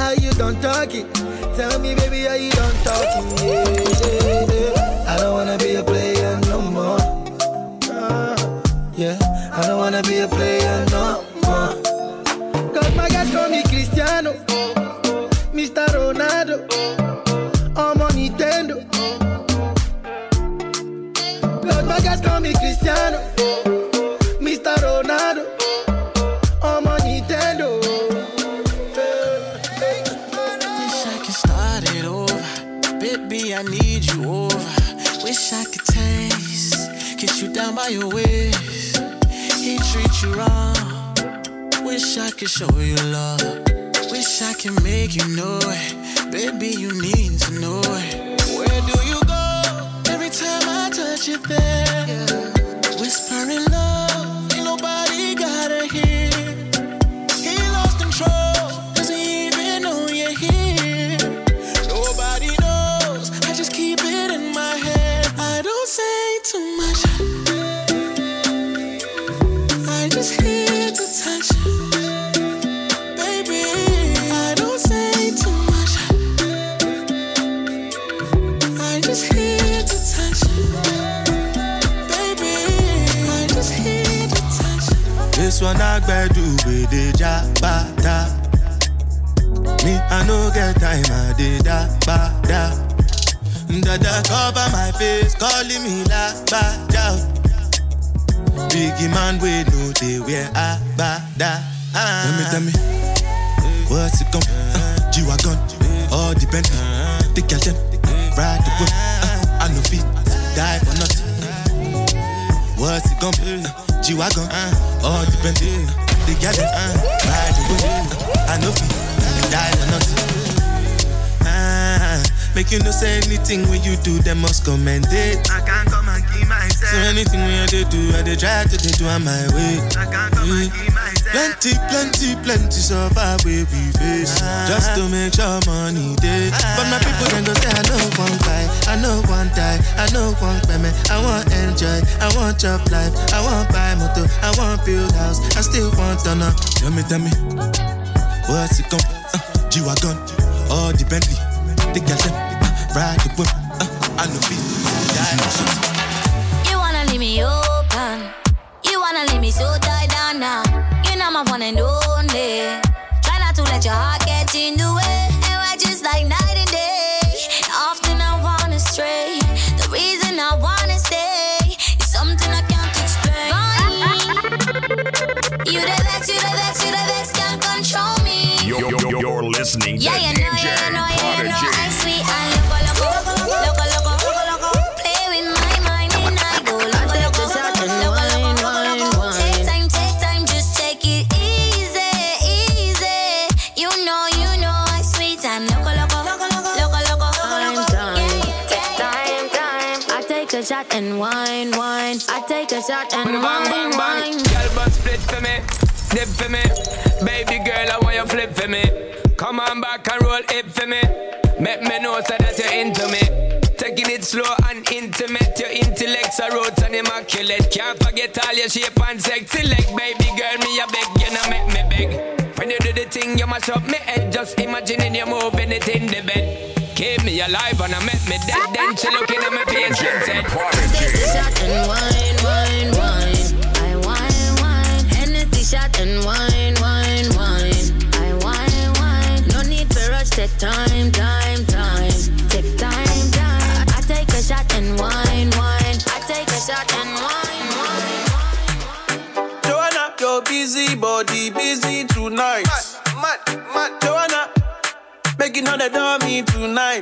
[SPEAKER 31] Are you done talking? Tell me, baby, are you done talking? Yeah. yeah. I don't wanna be a player no more. Yeah. I don't wanna be a player no more. Cause my guys call me Cristiano, Mr. Ronaldo, I'm on Nintendo. Cause my guys call me Cristiano,
[SPEAKER 26] down by your waist. He treats you wrong. Wish I could show you love. Wish I could make you know it. Baby, you need to know it. Where do you go? Every time I touch you there. Whispering love. Ain't nobody gotta hear.
[SPEAKER 33] This one I do with the jabata. Me, I no get time, I did da ba da. Dada cover my face, calling me la ba. Biggie man, we know they wear a ba da. Tell me, tell me, what's it come? Uh, G-Wagon, all depend. The cash them, ride the whip. Uh, I no fit, die for nothing. What's it gonna uh, G-Wagon, uh, all depend. The gal them, uh, ride the whip. Uh, I no fit, die for nothing. Ah, make you no say anything when you do, them must commend it. I can't come they I they try to they do on my way. I can't come and. Plenty, plenty, plenty survive where we face. Just to make sure money day. But my people then go say I know one buy, I know one die, I know one payment. I want enjoy, I want job life, I want buy motor, I want build house, I still want to know. Tell me, tell me, what's it come? Uh, G-Wagon, all the Bentley, the girl them, uh, ride the whip, uh, I know feet, die for shit.
[SPEAKER 23] You wanna leave me open. Wanna leave me so tied down now. You know my one and only. Try not to let your heart get in the way. And we're just like night and day. Often I wanna stray. The reason I wanna stay is something I can't explain. You the vex, you the vex, you the vex can't control me.
[SPEAKER 3] You're, you're, you're listening
[SPEAKER 23] Yeah, you know,
[SPEAKER 3] DJ
[SPEAKER 23] yeah,
[SPEAKER 24] shot and wine, wine. I take a shot and
[SPEAKER 12] Bang, bang,
[SPEAKER 24] wine,
[SPEAKER 12] bang.
[SPEAKER 24] wine.
[SPEAKER 12] Girl, but split for me, dip for me. Baby girl, I want you flip for me. Come on back and roll it for me. Make me know so that you're into me.
[SPEAKER 3] Taking it slow and intimate. Your intellect's are roots and immaculate. Can't forget all your shape and sexy leg. Baby girl, me a beg, you know make me beg. When you do the thing, you mash up me head. Just imagining you moving it in the bed. Keep me alive and I make me dead. Then she looking at me face and said,
[SPEAKER 9] Hennessy shot and wine, wine, wine. I wine, wine. Hennessy shot and wine, wine, wine. I wine, wine. No need for rush, take time, time, time. Take time, time. I take a shot and wine, wine. I take a shot and wine, wine.
[SPEAKER 33] Joanna, your busy body busy tonight. Mad, mad, Joanna, making all the dummy tonight.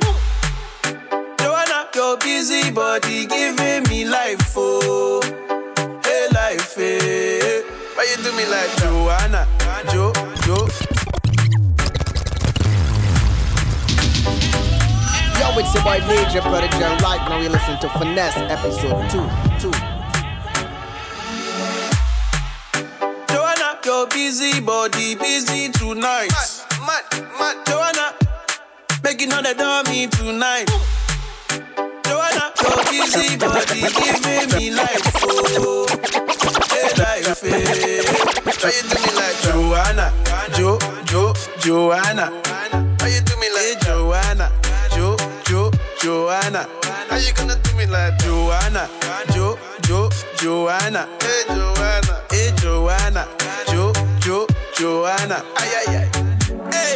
[SPEAKER 33] Joanna, your busy body giving me life, oh, hey life, hey. Why you do me like Joanna, Jo, Jo?
[SPEAKER 1] Yo, it's your boy Major Prodigy, and right now you listen to Finesse episode 2. 2.
[SPEAKER 33] Joanna, your busy body busy tonight. Mad, mad, Joanna, making all the dummy tonight. Joanna, your busy body giving me life, oh, hey life, hey. Why you do me like Joanna, Jo, Jo, Joanna? Why you do me like Joanna, Jo, Jo, Joanna? How you gonna do me like Joanna, Jo, Jo, Joanna? Hey Joanna, hey Joanna, Jo, Jo, Joanna? Ay ay ay. Hey,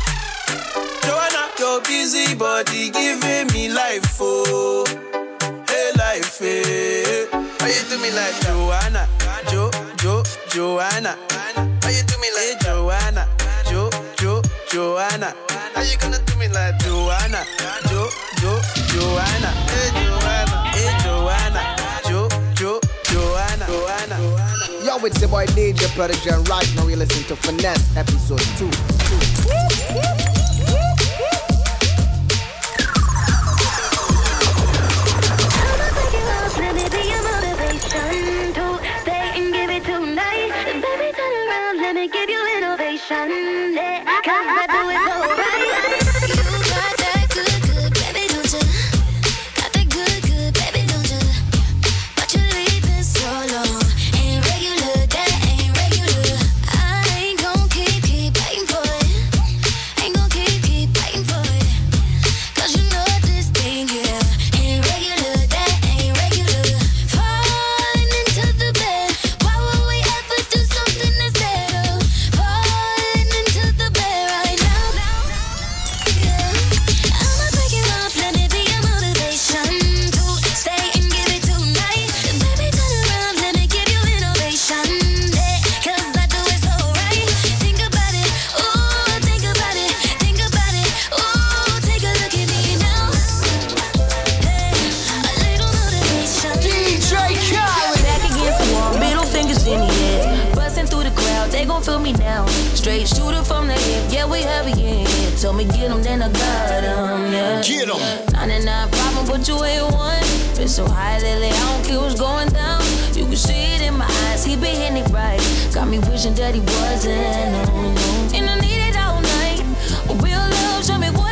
[SPEAKER 33] your busy body giving me life, oh, hey life, eh. hey. Why you do me like Joanna, Jo, Jo, Joanna? Why you do me like Joanna, Jo, Jo, Joanna? How you gonna do me like Joanna, Jo, Jo, Joanna? Hey Joanna, hey Joanna, Jo, Jo, Joanna, Joanna.
[SPEAKER 1] Yo, it's your boy DJ Prodigy, and right now you listen to Finesse episode 2. 2.
[SPEAKER 23] Cause I so right. You
[SPEAKER 24] 99 problem, but you ain't one. Been so high lately, I don't care what's going down. You can see it in my eyes, he been hitting it right. Got me wishing that he wasn't, no, no. And I need it all night. Real love, show me what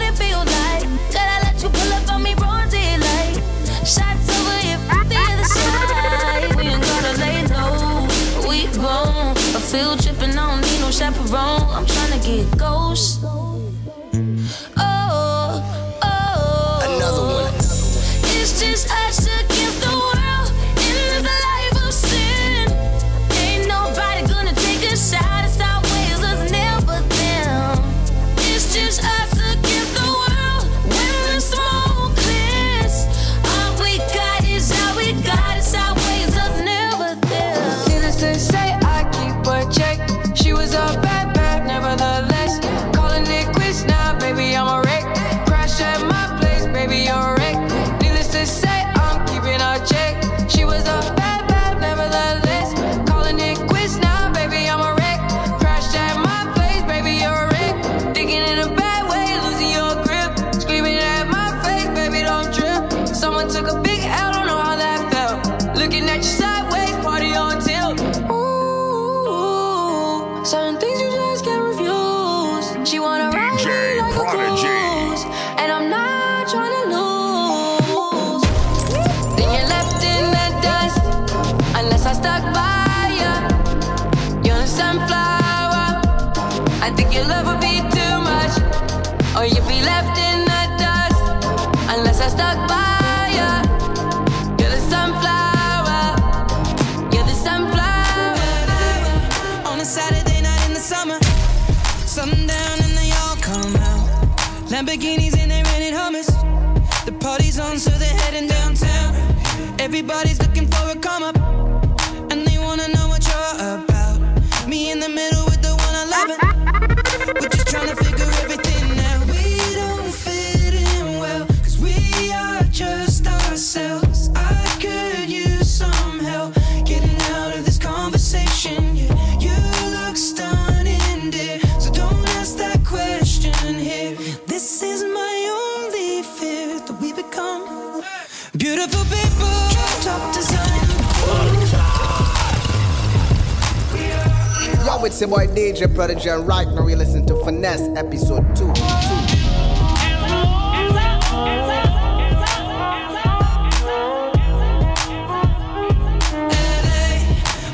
[SPEAKER 24] it's
[SPEAKER 36] your
[SPEAKER 1] boy DJ Prodigy, and right now we listen to Finesse episode 2.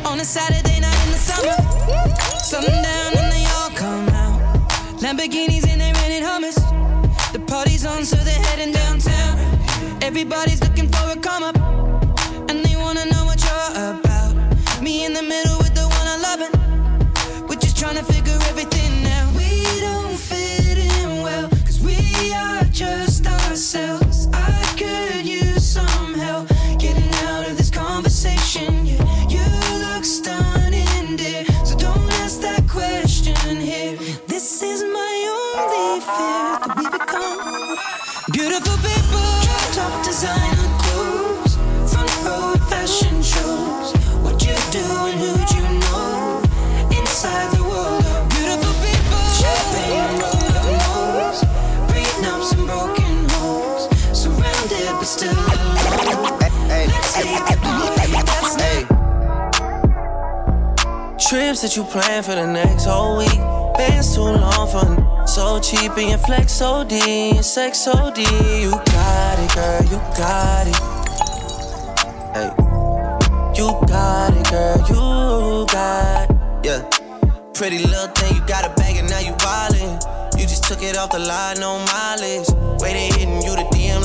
[SPEAKER 11] On a Saturday night in the summer, sundown and they all come out. Lamborghinis and they rented Hummers. The party's on, so they're heading downtown. Everybody's looking for a come up, that you
[SPEAKER 26] plan for the next whole week. Bands too long for n- so cheap and your flex so D, your sex so D. You got it, girl, you got it. Hey, you got it, girl, you got it. Yeah, pretty little thing, you got a bag and now you wildin'. You just took it off the line, no mileage. Waiting, hitting you the DM.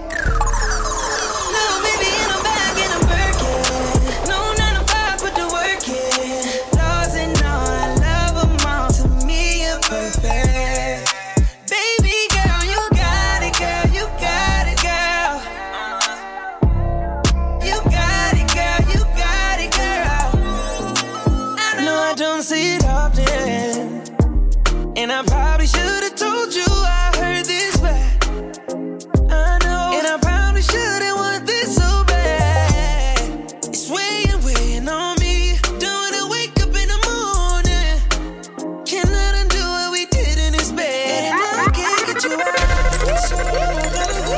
[SPEAKER 11] And I
[SPEAKER 26] probably should have told you I heard this back. I know. And I probably shouldn't want this so bad. It's weighing, weighing on me. Don't wanna wake up in the morning. Cannot undo what we did in this bed. And I can't get you out. So I gotta go.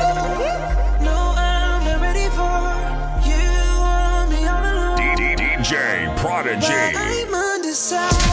[SPEAKER 26] No, I'm not ready for you. Want me all alone.
[SPEAKER 3] DJ Prodigy.
[SPEAKER 26] I'm undecided,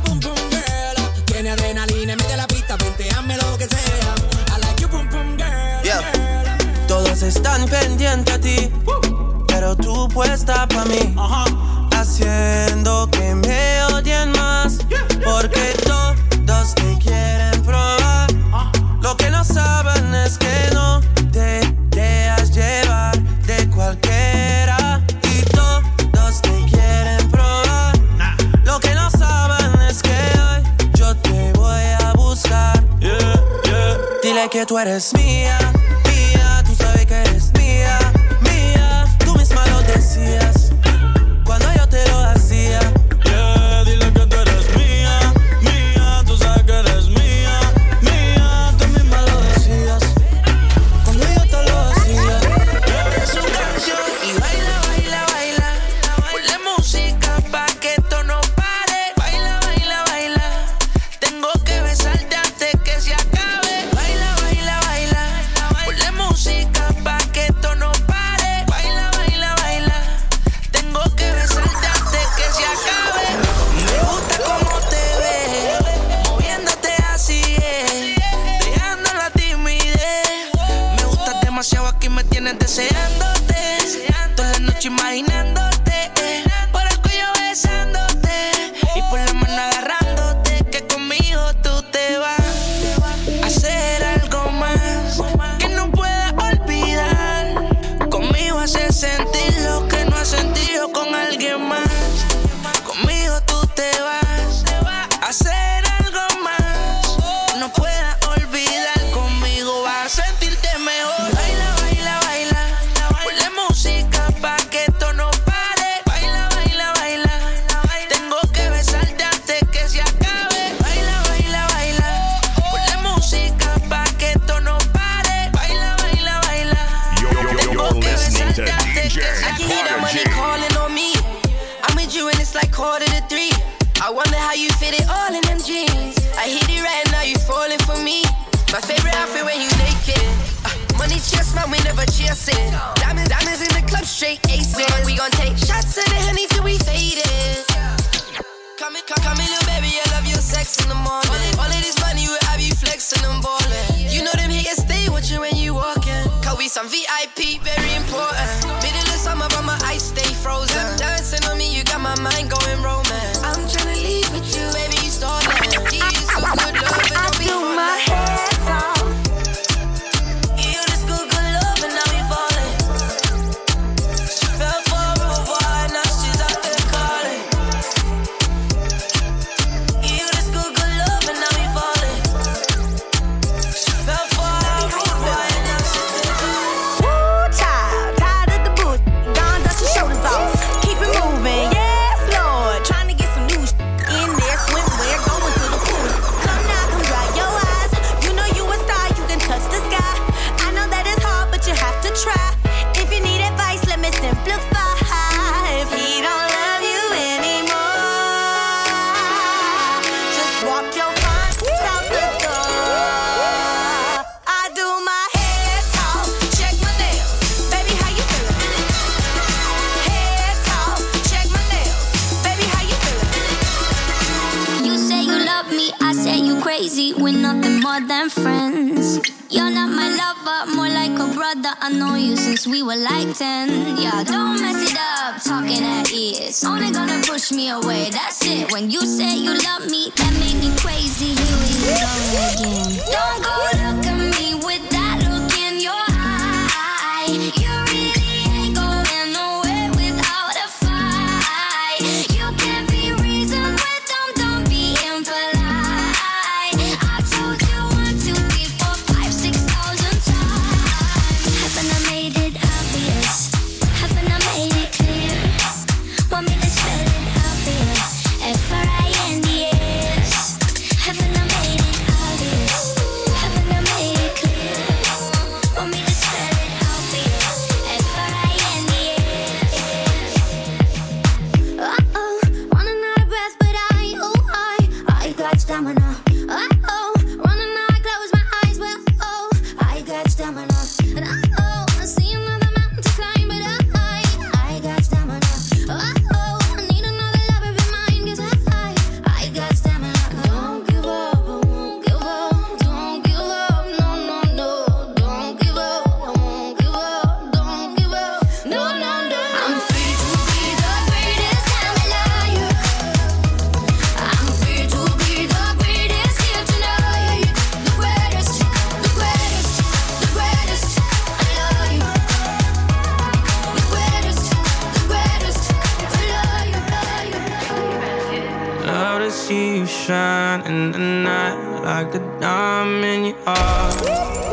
[SPEAKER 26] pendiente a
[SPEAKER 11] ti, pero tú puesta pa' mí, haciendo que me odien más, porque todos te quieren probar. Ah. Lo que no saben es que no te dejas llevar de cualquiera y todos te quieren probar. Lo que no saben es que hoy yo te voy a buscar. Dile que tú eres mía.
[SPEAKER 13] Shine in the night like a diamond in your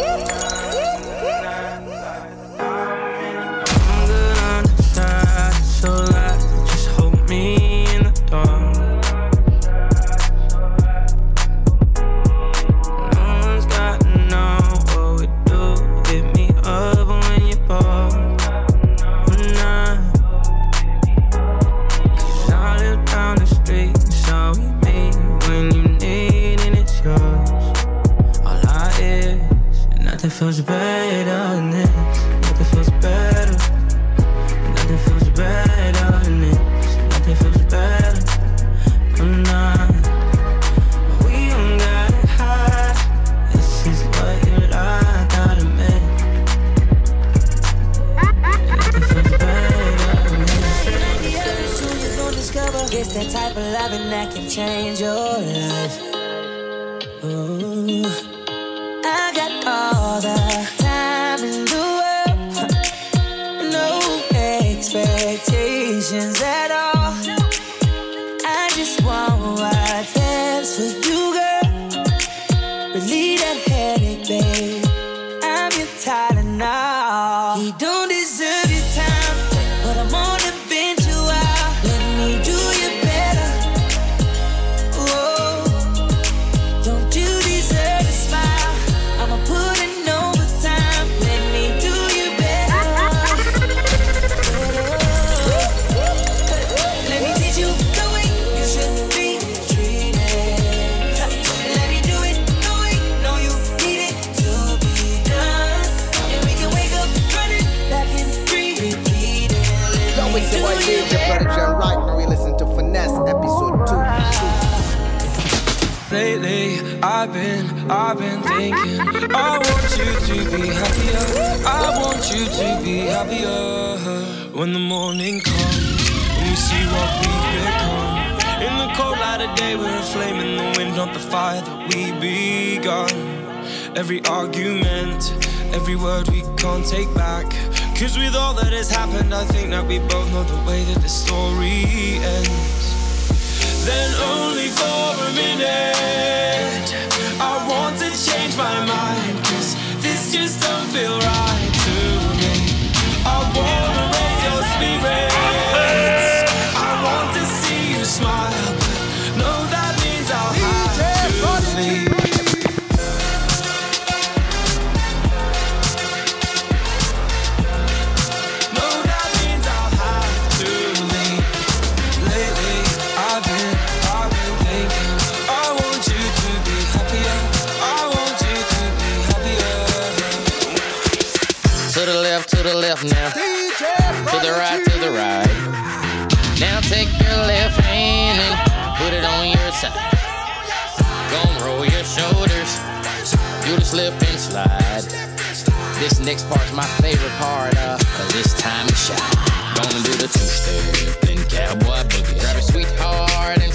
[SPEAKER 13] This
[SPEAKER 37] next part's my favorite part, uh, cause it's time to shine. Gonna do the two-step, then cowboy boogie. Grab a sweetheart and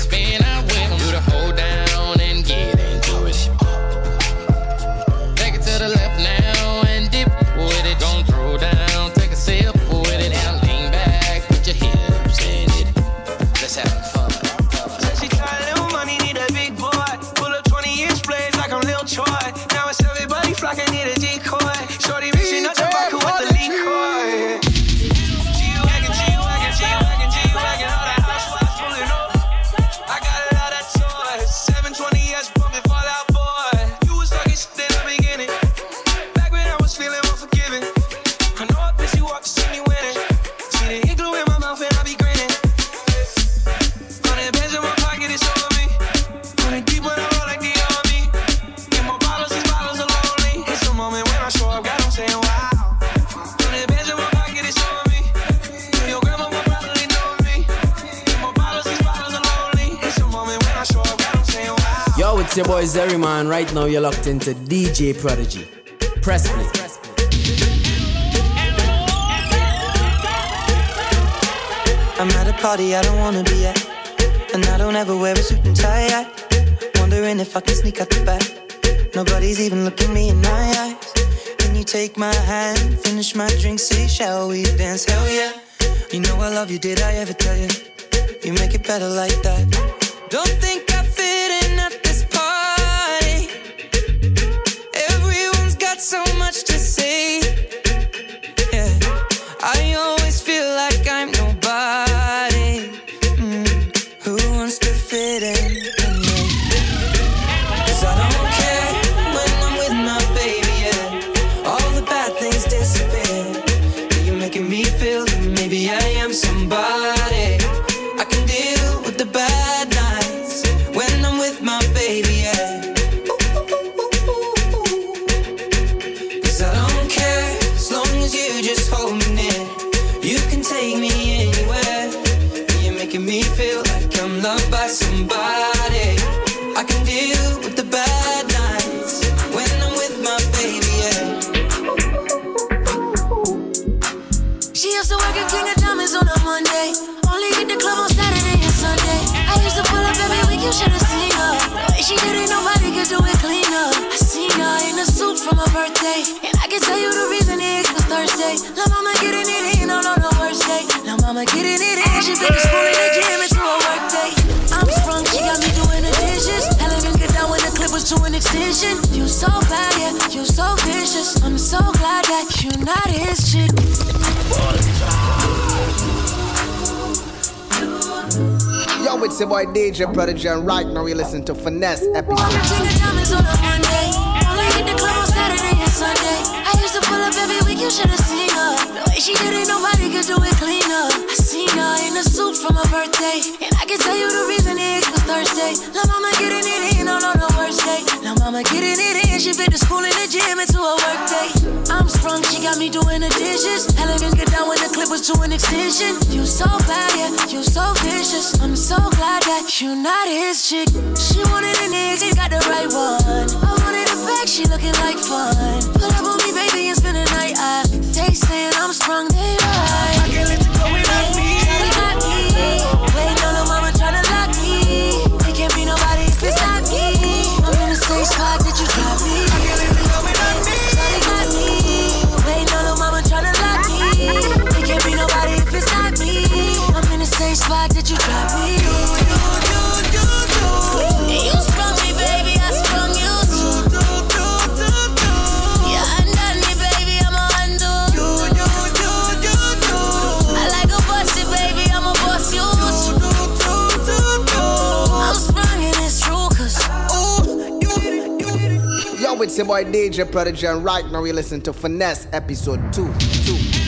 [SPEAKER 38] Zeri Man. Right now, you're locked into DJ Prodigy. Press play.
[SPEAKER 11] I'm at a party I don't wanna be at. And I don't ever wear a suit and tie. I wondering if I can sneak out the back. Nobody's even looking me in my eyes. Can you take my hand, finish my drink, say, shall we dance? Hell yeah. You know I love you, did I ever tell you? You make it better like that. Don't think
[SPEAKER 1] your boy DJ Prodigy, and right now we listen to Finesse episode.
[SPEAKER 24] She did it, nobody could do it cleaner. I seen her in a suit for my birthday. And I can tell you the reason it was Thursday. La mama getting it in on, on the worst day. La mama getting it in, she fit the school in the gym into a work day. I'm sprung, she got me doing the dishes. Hell, even get down when the clip was to an extension. You so bad, yeah, you so vicious. I'm so glad that you're not his chick. She wanted a nigga, got the right one. She looking like fun. Pull up on me, baby, and spend the night. I, they saying I'm sprung, they right. I can't let you go without me. They got me. Waiting on the mama tryna lock me. It can't be nobody not me. I'm in the same spot that you
[SPEAKER 1] It's your boy DJ Prodigy, and right now we listen to Finesse episode 2. 2.